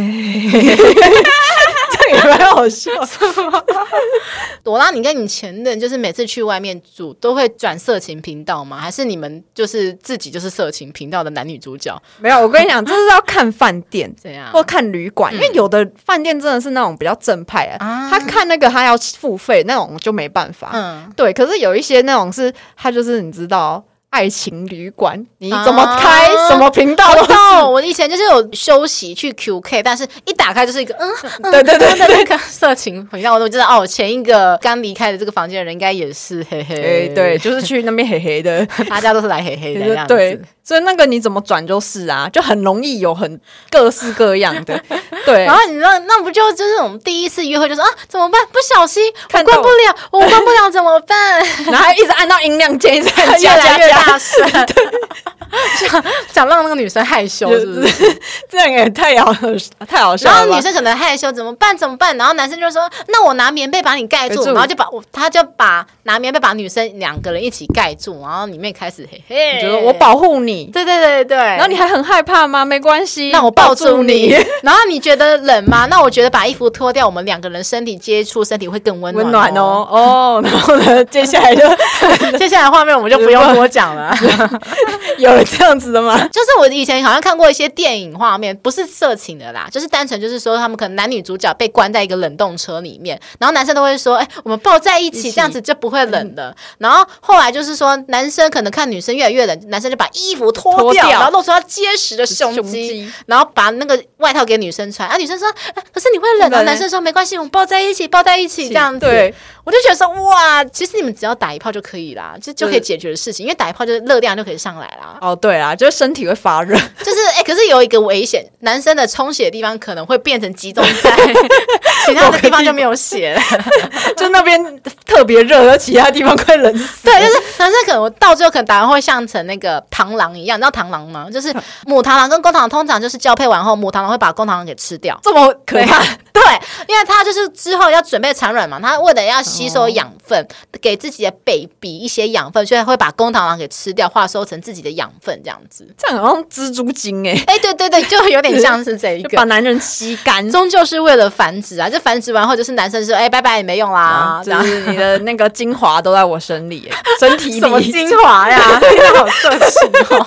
也蛮好笑，<laughs> <laughs> 朵拉，你跟你前任就是每次去外面住都会转色情频道吗？还是你们就是自己就是色情频道的男女主角？没有，我跟你讲，这是要看饭店 <laughs> 怎样，或看旅馆，嗯、因为有的饭店真的是那种比较正派啊，他看那个他要付费那种就没办法。嗯，对，可是有一些那种是他就是你知道。爱情旅馆，你怎么开、啊、什么频道都到。我以前就是有休息去 QK，但是一打开就是一个嗯，嗯对对对对，那个色情频道，我都知道哦。前一个刚离开的这个房间的人应该也是嘿嘿，欸、对，就是去那边嘿嘿的，<laughs> 大家都是来嘿嘿的样子。对，所以那个你怎么转就是啊，就很容易有很各式各样的。<laughs> 对，然后你知道那不就就是我们第一次约会就说啊怎么办？不小心我关不了，我关不了怎么办？<laughs> 然后一直按到音量键，一直按越来越大声，想 <laughs> 想让那个女生害羞，是不是？<laughs> 这样也太好太好笑了。然后女生可能害羞，怎么办？怎么办？然后男生就说：“那我拿棉被把你盖住。”然后就把我，他就把拿棉被把女生两个人一起盖住，然后里面开始嘿嘿，觉得我保护你。对对对对。然后你还很害怕吗？没关系，那我抱住你。<laughs> 然后你觉得冷吗？那我觉得把衣服脱掉，我们两个人身体接触，身体会更温暖哦。哦，然后呢？接下来就接下来画面我们就不用多讲了。有 <laughs> 这样子的吗？<laughs> 就是我以前好像看过一些电影画面，不是色情的啦，就是单纯就是说他们可能男女主角被关在一个冷冻车里面，然后男生都会说：“哎、欸，我们抱在一起，这样子就不会冷的。嗯”然后后来就是说，男生可能看女生越来越冷，男生就把衣服脱掉，然后露出他结实的胸肌，然后把那个外套给女生穿。啊，女生说：“可是你会冷啊。”男生说：“没关系，我们抱在一起，抱在一起这样子。”对。我就觉得说哇，其实你们只要打一炮就可以啦，就就可以解决的事情，因为打一炮就是热量就可以上来啦。哦，对啊，就是身体会发热，就是哎、欸，可是有一个危险，男生的充血的地方可能会变成集中在 <laughs> 其他的地方就没有血了，<laughs> 就那边特别热，而其他地方快冷死。对，就是男生可能到最后可能打完会像成那个螳螂一样，你知道螳螂吗？就是母螳螂跟公螳螂通常就是交配完后，母螳螂会把公螳螂给吃掉，这么可怕？对，因为它就是之后要准备产卵嘛，它为了要。吸收养分，给自己的 baby 一些养分，所以会把公螳螂给吃掉，化收成自己的养分，这样子。这样好像蜘蛛精哎、欸，哎、欸，对对对，就有点像是这一 <laughs> 个，把男人吸干，终究是为了繁殖啊！这繁殖完后，就是男生说：“哎、欸，拜拜，也没用啦。啊”就是你的那个精华都在我身里，<laughs> 身体里什么精华呀？<laughs> 好色情哦！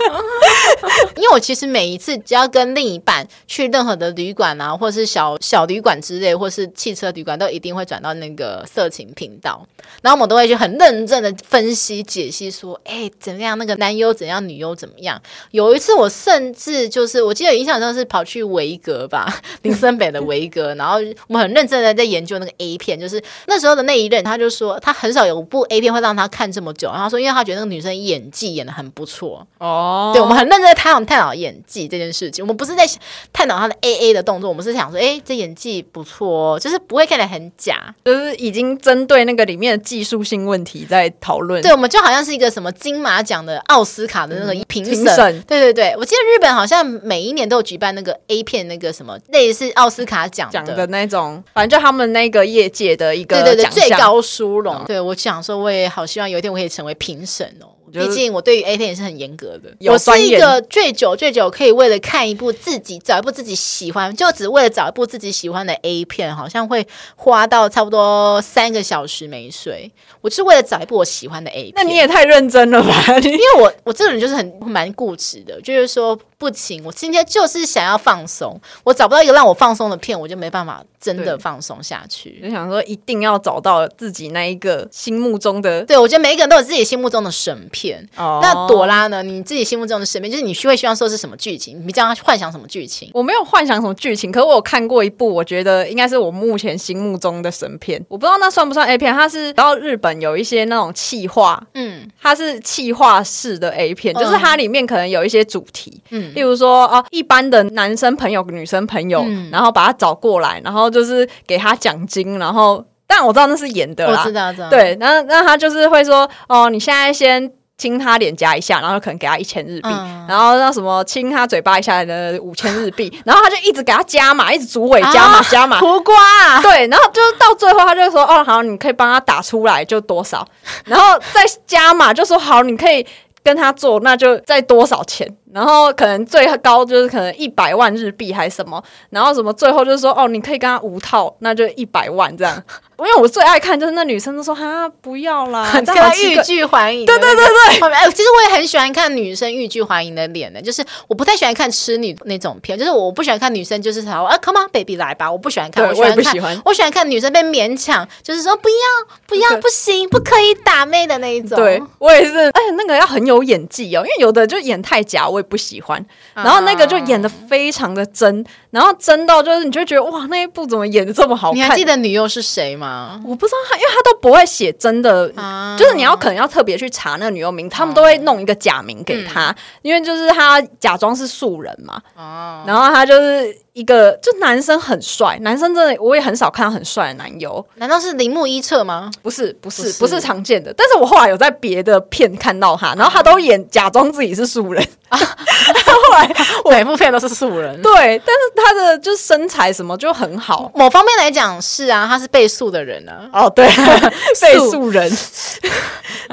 因为我其实每一次只要跟另一半去任何的旅馆啊，或者是小小旅馆之类，或是汽车旅馆，都一定会转到那个色情。频道，然后我们都会去很认真的分析解析，说，哎，怎么样？那个男优怎样，女优怎么样？有一次我甚至就是，我记得印象中是跑去维格吧，<laughs> 林森北的维格，然后我们很认真的在研究那个 A 片，就是那时候的那一任，他就说他很少有部 A 片会让他看这么久，然后说，因为他觉得那个女生演技演的很不错哦，对，我们很认真的探讨探讨演技这件事情，我们不是在探讨他的 AA 的动作，我们是想说，哎，这演技不错哦，就是不会看起来很假，就是已经针对那个里面的技术性问题在讨论。对，我们就好像是一个什么金马奖的奥斯卡的那个评审。嗯、对对对，我记得日本好像每一年都有举办那个 A 片那个什么类似奥斯卡奖的，的那种，反正就他们那个业界的一个对对对最高殊荣。嗯、对，我想说，我也好希望有一天我可以成为评审哦。毕竟我对于 A 片也是很严格的，我是一个最久最久可以为了看一部自己找一部自己喜欢，就只为了找一部自己喜欢的 A 片，好像会花到差不多三个小时没睡。我是为了找一部我喜欢的 A 片，那你也太认真了吧？因为我我这个人就是很蛮固执的，就是说。不行，我今天就是想要放松，我找不到一个让我放松的片，我就没办法真的放松下去。就想说，一定要找到自己那一个心目中的。对，我觉得每一个人都有自己心目中的神片。哦，那朵拉呢？你自己心目中的神片，就是你会希望说是什么剧情？你比较幻想什么剧情？我没有幻想什么剧情，可是我有看过一部，我觉得应该是我目前心目中的神片。我不知道那算不算 A 片？它是然后日本有一些那种气化，嗯，它是气化式的 A 片，就是它里面可能有一些主题，嗯，例如说哦。一般的男生朋友、女生朋友，嗯、然后把他找过来，然后就是给他奖金，然后但我知道那是演的啦，我知道，知道，对，然后那他就是会说，哦，你现在先亲他脸颊一下，然后可能给他一千日币，嗯、然后那什么亲他嘴巴一下的五千日币，<laughs> 然后他就一直给他加码，一直主委加码、啊、加码，苦瓜，啊对，然后就是到最后他就说，哦，好，你可以帮他打出来就多少，然后再加码，就说好，你可以跟他做，那就再多少钱。然后可能最高就是可能一百万日币还是什么，然后什么最后就是说哦，你可以跟他无套，那就一百万这样。因为我最爱看就是那女生都说哈不要啦，<laughs> 很欲拒还迎。对对对对，哎，其实我也很喜欢看女生欲拒还迎的脸的，就是我不太喜欢看痴女那种片，就是我不喜欢看女生就是说啊，come on baby 来吧，我不喜欢看，我喜欢看，我也不喜欢，我喜欢看女生被勉强，就是说不要不要不行不可以打妹的那一种。对我也是，哎，那个要很有演技哦，因为有的就演太假，我也不喜欢。然后那个就演的非常的真，然后真到就是你就觉得哇，那一部怎么演的这么好看？你还记得女优是谁吗？我不知道他，因为他都不会写真的，啊、就是你要可能要特别去查那个女优名，他们都会弄一个假名给他，嗯、因为就是他假装是素人嘛。哦，然后他就是。一个就男生很帅，男生真的我也很少看到很帅的男优。难道是铃木一彻吗？不是，不是，不是，不是常见的。但是我后来有在别的片看到他，然后他都演假装自己是素人。啊、<laughs> 后来我每部片都是素人。对，但是他的就是身材什么就很好。某方面来讲是啊，他是被素的人啊。哦，对，<laughs> 被素人。<laughs>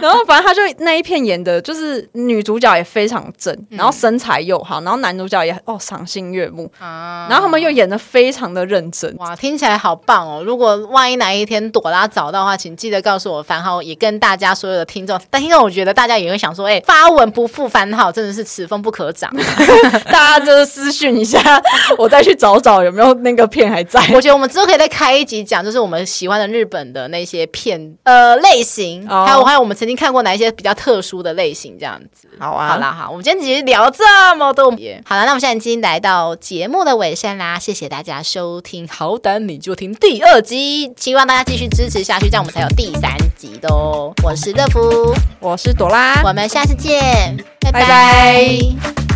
然后反正他就那一片演的就是女主角也非常正，然后身材又好，然后男主角也哦赏心悦目啊。然后他们又演的非常的认真，哇，听起来好棒哦！如果万一哪一天朵拉找到的话，请记得告诉我番号，也跟大家所有的听众。但因为我觉得大家也会想说，哎，发文不复番号，真的是此风不可长。<laughs> 大家就是私讯一下，<laughs> 我再去找找有没有那个片还在。我觉得我们之后可以再开一集讲，就是我们喜欢的日本的那些片呃类型，哦、还有还有我们曾经看过哪一些比较特殊的类型，这样子。好啊，好啦，好，我们今天其实聊这么多，好了，那我们现在已经来到节目的尾声啦，谢谢大家收听，好胆你就听第二集，希望大家继续支持下去，这样我们才有第三集的哦。我是乐福，我是朵拉，我们下次见，拜拜。拜拜。